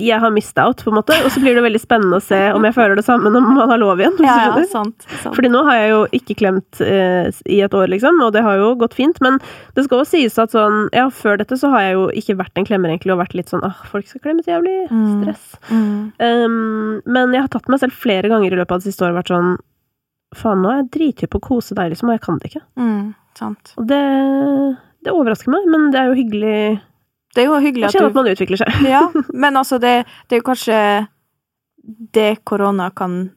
jeg har mista out, på en måte. Og så blir det veldig spennende å se om jeg føler det samme når man har lov igjen. Ja, ja, sant. sant. Fordi nå har jeg jo ikke klemt eh, i et år, liksom, og det har jo gått fint. Men det skal også sies at sånn, ja, før dette så har jeg jo ikke vært en klemmer, egentlig, og vært litt sånn ah, folk skal klemme så jævlig. Mm. Stress. Mm. Um, men jeg har tatt meg selv flere ganger i løpet av det siste året vært sånn Faen, nå er jeg drithypp på å kose deg, liksom, og jeg kan det ikke. Mm. Sant. Og det, det overrasker meg, men det er jo hyggelig Det er jo hyggelig at at man utvikler seg. Ja, men altså, det, det er jo kanskje det korona kan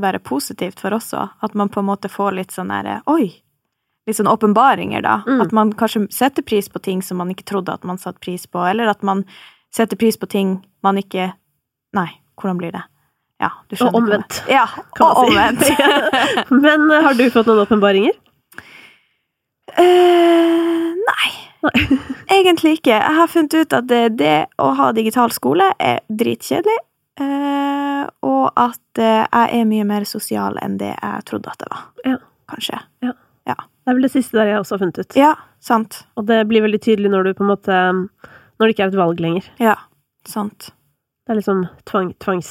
være positivt for også. At man på en måte får litt sånn derre Oi! Litt sånn åpenbaringer, da. Mm. At man kanskje setter pris på ting som man ikke trodde at man satte pris på, eller at man setter pris på ting man ikke Nei, hvordan blir det? Ja, du skjønner. Og omvendt, Ja, og omvendt. Men eh, har du fått noen åpenbaringer? Eh, nei. Egentlig ikke. Jeg har funnet ut at det, det å ha digital skole er dritkjedelig. Uh, og at uh, jeg er mye mer sosial enn det jeg trodde at jeg var. Ja. Kanskje. Det er vel det siste der jeg også har funnet ut. Ja, sant. Og det blir veldig tydelig når du på en måte Når det ikke er et valg lenger. Ja, sant. Det er liksom tvang, tvangs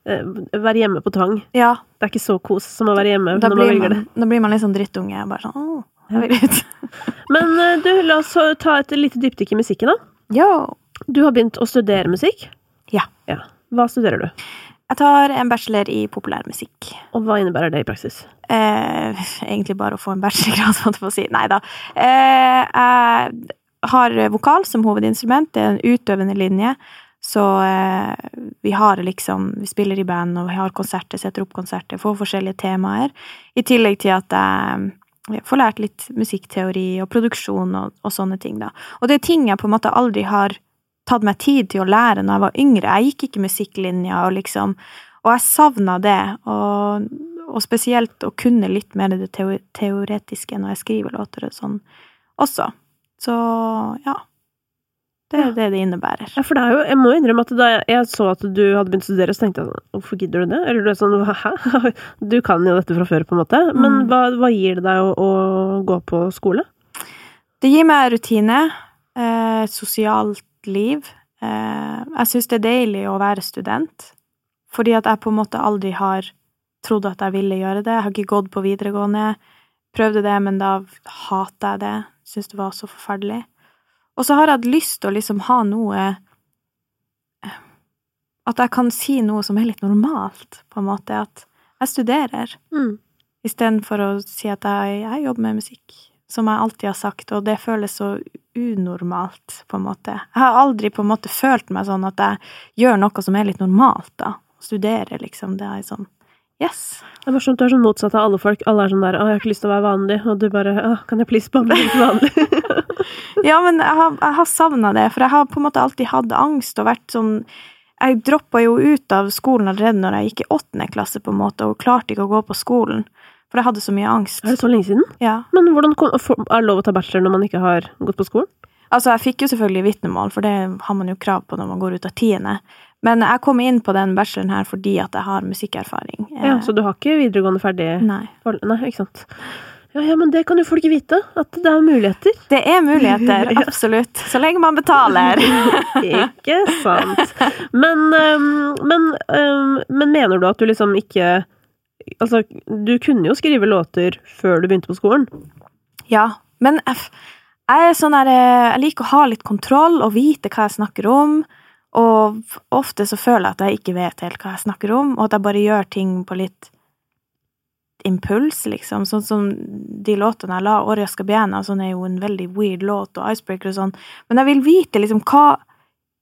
Uh, Være hjemme på tvang. Ja, Det er ikke så kos som å være hjemme da når man blir velger man, det. da blir man litt sånn drittunge. Bare sånn åh, jeg vil ut. Men eh, du, la oss ta et lite dypdykk i musikken, da. Yo. Du har begynt å studere musikk. Ja. ja. Hva studerer du? Jeg tar en bachelor i populærmusikk. Og hva innebærer det i praksis? Eh, egentlig bare å få en bachelorgrad, måtte jeg å si. Nei da. Eh, jeg har vokal som hovedinstrument. Det er en utøvende linje. Så eh, vi har liksom Vi spiller i band, og vi har konserter, setter opp konserter, får forskjellige temaer. I tillegg til at jeg får lært litt musikkteori og produksjon og, og sånne ting, da. Og det er ting jeg på en måte aldri har tatt meg tid til å lære når jeg var yngre. Jeg gikk ikke musikklinja, og liksom Og jeg savna det. Og, og spesielt å kunne litt mer det teoretiske når jeg skriver låter og sånn også. Så ja. Det er det det innebærer. Ja, for det er jo, jeg må innrømme at da jeg så at du hadde begynt å studere, så tenkte jeg sånn Hvorfor gidder du det? Eller du er sånn Hæ? Du kan jo dette fra før, på en måte. Men Mm. hva, hva gir det deg å, å gå på skole? Det gir meg rutine, eh, sosialt liv. Eh, jeg syns det er deilig å være student, fordi at jeg på en måte aldri har trodd at jeg ville gjøre det. Jeg har ikke gått på videregående. Prøvde det, men da hata jeg det. Syns det var så forferdelig. Og så har jeg hatt lyst til å liksom ha noe eh, At jeg kan si noe som er litt normalt, på en måte. At jeg studerer, Mm. istedenfor å si at jeg, jeg jobber med musikk. Som jeg alltid har sagt, og det føles så unormalt, på en måte. Jeg har aldri på en måte følt meg sånn at jeg gjør noe som er litt normalt, da. Studere, liksom. Det er sånn Yes. Det er morsomt, du er sånn motsatt av alle folk. Alle er sånn der 'Å, jeg har ikke lyst til å være vanlig', og du bare 'Å, kan jeg please bare bli litt vanlig'? Ja, men jeg har, jeg har savna det, for jeg har på en måte alltid hatt angst og vært sånn Jeg droppa jo ut av skolen allerede når jeg gikk i åttende klasse, på en måte, og klarte ikke å gå på skolen. For jeg hadde så mye angst. er det så lenge siden? Ja. Men hvordan kom, er det lov å ta bachelor når man ikke har gått på skolen? Altså, jeg fikk jo selvfølgelig vitnemål, for det har man jo krav på når man går ut av tiende. Men jeg kom inn på den bacheloren her fordi at jeg har musikkerfaring. Ja, Så du har ikke videregående ferdig? Nei. Nei, ikke sant. Ja, ja, men det kan jo folk vite. At det er muligheter. Det er muligheter, absolutt. Så lenge man betaler. Ikke sant. Men, men, men mener du at du liksom ikke Altså, du kunne jo skrive låter før du begynte på skolen. Ja, men jeg, jeg er sånn der eh, Jeg liker å ha litt kontroll og vite hva jeg snakker om. Og ofte så føler jeg at jeg ikke vet helt hva jeg snakker om, og at jeg bare gjør ting på litt impuls, liksom. Sånn som de låtene jeg la, Oria Skabiena, sånn er jo en veldig weird låt, og Icebreaker og sånn. Men jeg vil vite liksom hva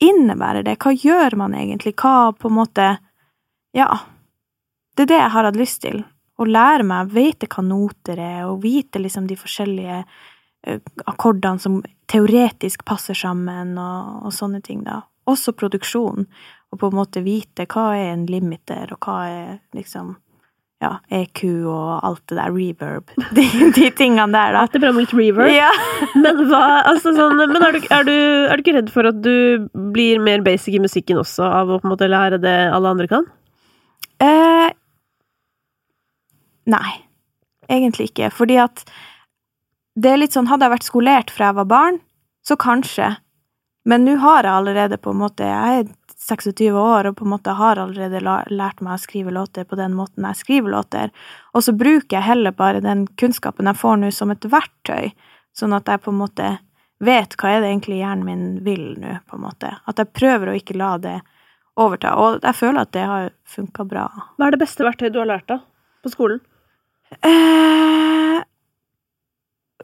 innebærer det? Hva gjør man egentlig? Hva på en måte Ja. Det er det jeg har hatt lyst til. Å lære meg, vite hva noter er, og vite liksom de forskjellige eh, akkordene som teoretisk passer sammen, og, og sånne ting, da. Også produksjon. Og på en måte vite hva er en limiter, og hva er liksom ja, EQ og alt det der, reverb. De, de tingene der, da. Alltid bra med litt reverb. Ja. Men, hva, altså sånn, men er, du, er, du, er du ikke redd for at du blir mer basic i musikken også, av å på en måte lære det alle andre kan? Eh, nei, egentlig ikke. Fordi at det er litt sånn Hadde jeg vært skolert fra jeg var barn, så kanskje. Men nå har jeg allerede på en måte Jeg er 26 år og på en måte har allerede lært meg å skrive låter på den måten jeg skriver låter. Og så bruker jeg heller bare den kunnskapen jeg får nå, som et verktøy. Sånn at jeg på en måte vet hva er det egentlig hjernen min vil nå, på en måte. At jeg prøver å ikke la det overta. Og jeg føler at det har funka bra. Hva er det beste verktøyet du har lært da? på skolen? Eh,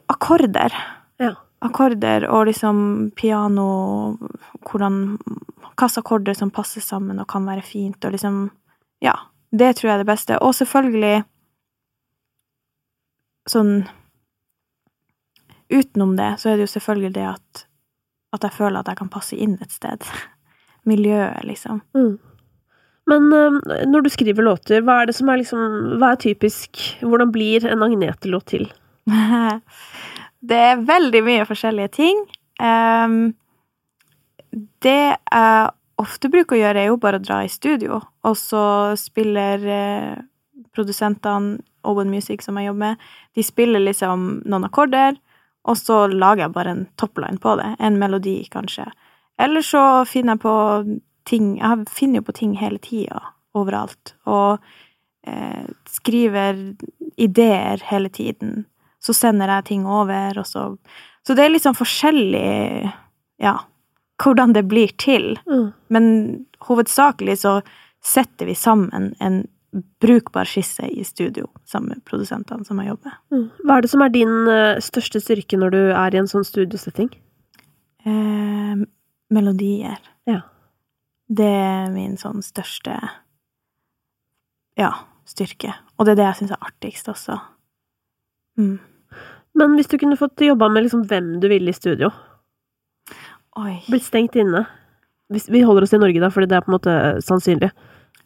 akkorder. Ja. Akkorder og liksom piano Hvordan Hvilke akkorder som passer sammen og kan være fint, og liksom Ja. Det tror jeg er det beste. Og selvfølgelig sånn Utenom det, så er det jo selvfølgelig det at at jeg føler at jeg kan passe inn et sted. Miljøet, liksom. Mm. Men øhm, når du skriver låter, hva er det som er liksom Hva er typisk Hvordan blir en Agnete-låt til? Det er veldig mye forskjellige ting. Um, det jeg ofte bruker å gjøre, er jo bare å dra i studio, og så spiller uh, produsentene Owen Music, som jeg jobber med, de spiller liksom noen akkorder, og så lager jeg bare en topline på det. En melodi, kanskje. Eller så finner jeg på ting Jeg finner jo på ting hele tida, overalt. Og eh, skriver ideer hele tiden. Så sender jeg ting over, og så Så det er litt sånn forskjellig, ja, hvordan det blir til. Mm. Men hovedsakelig så setter vi sammen en brukbar skisse i studio sammen med produsentene som jeg jobber med. Mm. Hva er det som er din øh, største styrke når du er i en sånn studiosetting? Eh, melodier. Ja. Det er min sånn største ja, styrke. Og det er det jeg syns er artigst også. Mm. Men hvis du kunne fått jobba med liksom hvem du ville i studio, Oi. blitt stengt inne hvis, Vi holder oss i Norge, da, fordi det er på en måte sannsynlig.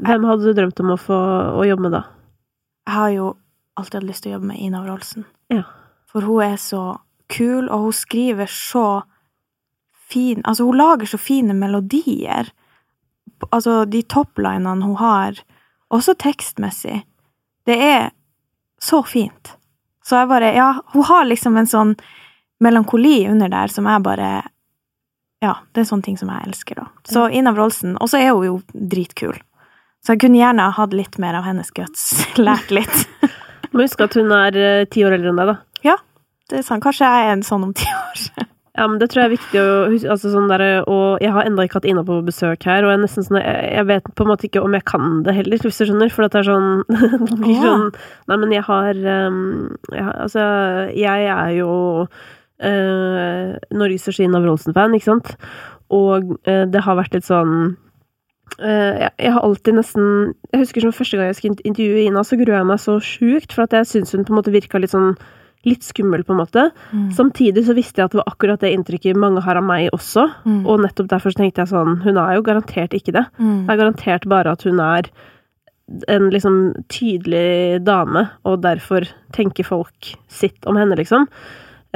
Hvem hadde du drømt om å få å jobbe med da? Jeg har jo alltid hatt lyst til å jobbe med Ina Wroldsen. Ja. For hun er så kul, og hun skriver så fin Altså, hun lager så fine melodier. Altså, de topplinene hun har, også tekstmessig. Det er så fint. Så jeg bare Ja, hun har liksom en sånn melankoli under der som jeg bare Ja, det er sånne ting som jeg elsker, da. Så Ina Wroldsen. Og så er hun jo dritkul. Så jeg kunne gjerne ha hatt litt mer av hennes guts. Lært litt. Må huske at hun er øh, ti år eldre enn deg, da. Ja, det er sant. Kanskje jeg er en sånn om ti år. Ja, men det tror jeg er viktig å huske. Altså sånn der, og jeg har ennå ikke hatt Ina på besøk her, og jeg, er sånn, jeg, jeg vet på en måte ikke om jeg kan det heller, hvis du skjønner. For det er sånn Det blir sånn Nei, men jeg har, um, jeg har Altså, jeg er jo uh, Norges og Ina Wroldsen-fan, ikke sant? Og uh, det har vært litt sånn eh, jeg, jeg har alltid nesten Jeg husker som første gang jeg skulle intervjue Ina, så grua jeg meg så sjukt, for at jeg syns hun på en måte virka litt sånn Litt skummel, på en måte. Mm. Samtidig så visste jeg at det var akkurat det inntrykket mange har av meg også. Mm. Og nettopp derfor så tenkte jeg sånn Hun er jo garantert ikke det. Mm. Det er garantert bare at hun er en liksom tydelig dame, og derfor tenker folk sitt om henne, liksom.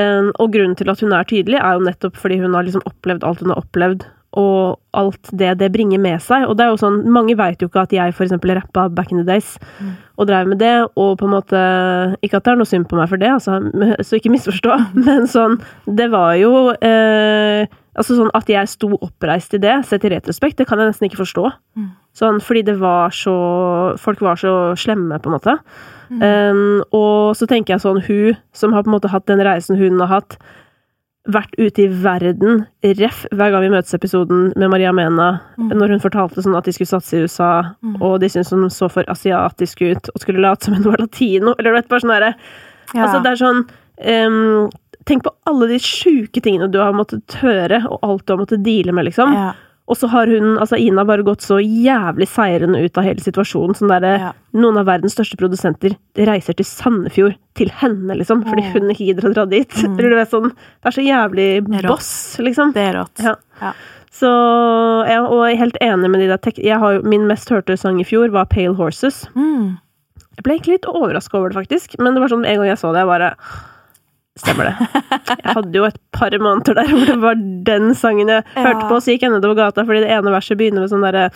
Um, og grunnen til at hun er tydelig, er jo nettopp fordi hun har liksom opplevd alt hun har opplevd, og alt det det bringer med seg. Og det er jo sånn, mange veit jo ikke at jeg eksempel rappa back in the days, Mm. og drev med det, og på en måte Ikke at det er noe synd på meg for det, altså, så ikke misforstå, men sånn Det var jo eh, Altså sånn at jeg sto oppreist i det, sett i retrospekt, det kan jeg nesten ikke forstå. Mm. Sånn, fordi det var så Folk var så slemme, på en måte. Mm. Um, og så tenker jeg sånn, hun som har på en måte hatt den reisen hun har hatt, vært ute i verden, ref, hver gang vi møtes-episoden med Maria Mena, Mm. når hun fortalte sånn at de skulle satse i USA, Mm. og de syntes hun så for asiatisk ut, og skulle late som hun var latino, eller du vet, bare sånn derre Ja. Altså, det er sånn um, Tenk på alle de sjuke tingene du har måttet høre, og alt du har måttet deale med, liksom. ja. Og så har hun, altså Ina, bare gått så jævlig seirende ut av hele situasjonen. Sånn derre Ja. Noen av verdens største produsenter reiser til Sandefjord, til henne, liksom, fordi hun ikke gidder å dra dit. Mm. Eller du vet sånn Det er så jævlig er boss, liksom. Det er rått. Ja. Ja. Så ja, Og jeg er helt enig med de der tek har, Min mest hørte sang i fjor var Pale Horses. Mm. Jeg ble egentlig litt overraska over det, faktisk. Men det var sånn en gang jeg så det, jeg bare Stemmer det. Jeg hadde jo et par måneder der hvor det var den sangen jeg Ja. hørte på, så gikk jeg nedover gata, fordi det ene verset begynner med sånn derre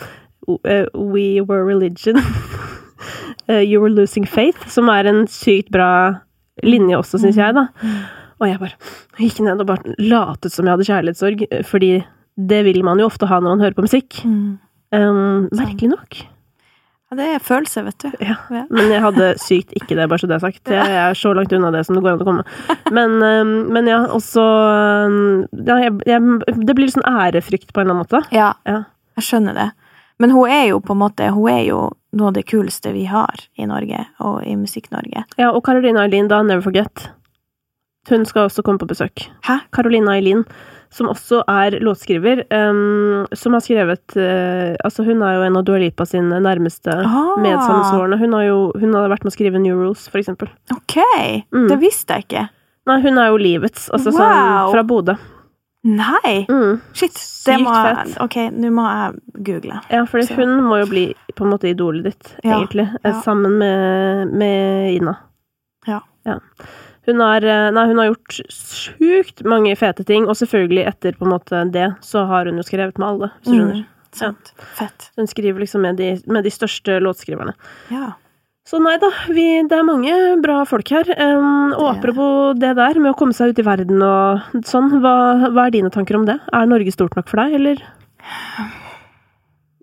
eh, We were religion. Eh, you were losing faith, som er en sykt bra linje også, syns jeg, da. Og jeg bare gikk ned og bare latet som jeg hadde kjærlighetssorg, eh, fordi det vil man jo ofte ha når man hører på musikk. Mm. Um, merkelig nok. Ja, det er følelse, vet du. Ja. Ja. Men jeg hadde sykt ikke det, bare så det er sagt. Jeg er så langt unna det som det går an å komme. Men, men ja, også ja, jeg, jeg, Det blir litt sånn ærefrykt på en eller annen måte. Ja, Ja. jeg skjønner det. Men hun er jo på en måte Hun er jo noe av det kuleste vi har i Norge, og i Musikk-Norge. Ja, og Caroline Eileen, da, Never Forget. Hun skal også komme på besøk. Hæ? Caroline Eileen, som også er låtskriver, um, som har skrevet uh, Altså, hun er jo en av Dua Lipa sine nærmeste Ah. medsammensvorne. Hun har jo hun har vært med å skrive New Rules, for eksempel. Ok! Mm. Det visste jeg ikke. Nei, hun er jo livets, altså sånn fra Bodø. Nei! Mm. Shit, det Sykt må fett. Ok, nå må jeg google. Ja, for hun må jo bli på en måte idolet ditt, Ja, egentlig. eh, ja. Sammen med, med Ina. Ja. Hun har, eh, nei, hun har gjort sjukt mange fete ting, og selvfølgelig etter på en måte det, så har hun jo skrevet med alle, hvis du skjønner. Mm, sant. Fett. Hun skriver liksom med de, med de største låtskriverne. Ja. Så nei da, vi, det er mange bra folk her. Um, og apropos det der med å komme seg ut i verden og sånn, hva, hva er dine tanker om det? Er Norge stort nok for deg, eller?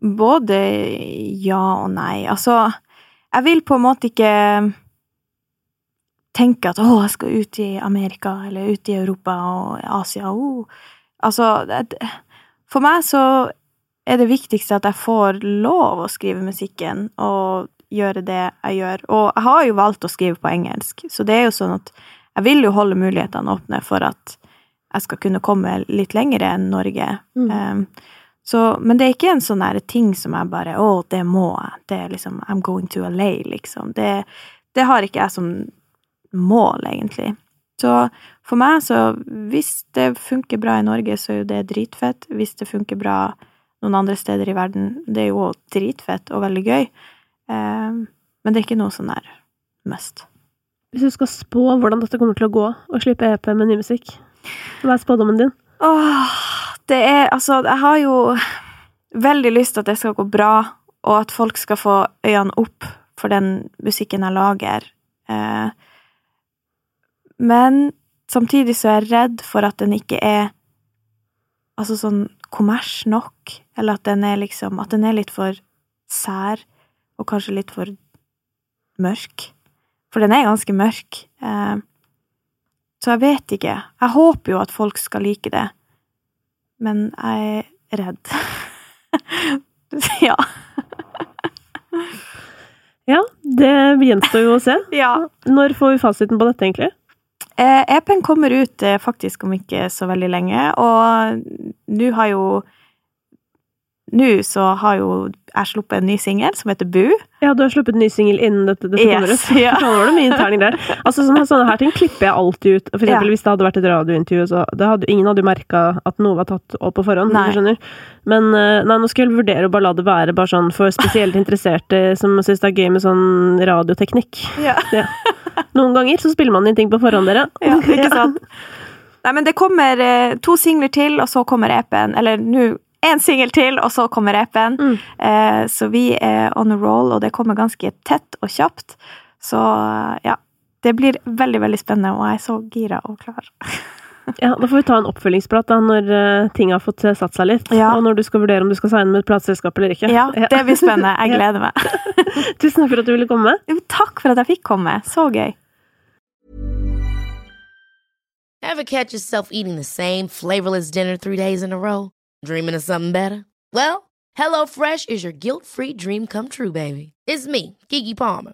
Både ja og nei. Altså, jeg vil på en måte ikke tenke at 'å, jeg skal ut i Amerika', eller ut i Europa og Asia. Oh. Altså, det, for meg så er det viktigste at jeg får lov å skrive musikken og gjøre det jeg gjør. Og jeg har jo valgt å skrive på engelsk, så det er jo sånn at jeg vil jo holde mulighetene åpne for at jeg skal kunne komme litt lenger enn Norge. Mm. Um, så, men det er ikke en sånn ting som jeg bare Å, det må jeg. Det er liksom I'm going to LA, liksom. Det, det har ikke jeg som mål, egentlig. Så for meg, så Hvis det funker bra i Norge, så er jo det dritfett. Hvis det funker bra noen andre steder i verden, det er jo òg dritfett og veldig gøy. Um, men det er ikke noe sånn der must. Hvis du skal spå hvordan dette kommer til å gå, og slippe EP med ny musikk, hva er spådommen din? Åh, det er Altså, jeg har jo veldig lyst til at det skal gå bra, og at folk skal få øynene opp for den musikken jeg lager. Eh, men samtidig så er jeg redd for at den ikke er altså sånn kommers nok, eller at den er liksom At den er litt for sær, og kanskje litt for mørk. For den er ganske mørk. Eh, Så jeg vet ikke. Jeg håper jo at folk skal like det, men jeg er redd. ja. Ja, det gjenstår jo å se. ja. Når får vi fasiten på dette, egentlig? Eh, EP-en kommer ut eh, faktisk om ikke så veldig lenge, og nå har jo Nå så har jo jeg sluppet en ny singel som heter Bu. Ja, du har sluppet en ny singel innen dette, dette kommer Yes, ut. ja. Var det mye interning der. Altså, sånne, sånne her ting klipper jeg alltid ut. For eksempel Ja. hvis det hadde vært et radiointervju, så det hadde, ingen hadde jo merka at noe var tatt opp på forhånd. Nei. Skjønner. Men eh, nei, nå skal jeg vurdere å bare la det være bare sånn for spesielt interesserte som syns det er gøy med sånn radioteknikk. Ja. Ja. Noen ganger så spiller man inn ting på forhånd, dere. Ja, ikke sant? Nei, men det kommer eh, to singler til, og så kommer EP-en. Eller nå én singel til, og så kommer EP-en. Mm. Eh, så vi er on a roll, og det kommer ganske tett og kjapt. Så ja. Det blir veldig, veldig spennende, og jeg er så gira og klar. Ja, Da får vi ta en oppfølgingsprat da, når uh, ting har fått eh, satt seg litt. Ja. Og når du skal vurdere om du skal signe med et plateselskap eller ikke. Ja, det blir spennende. Jeg gleder meg. Tusen takk for at du ville komme. Jo, takk for at jeg fikk komme. Så gøy. Ever catch yourself eating the same flavorless dinner three days in a row? Dreaming of something better? Well, HelloFresh is your guilt-free dream come true, baby. It's me, Kiki Palmer.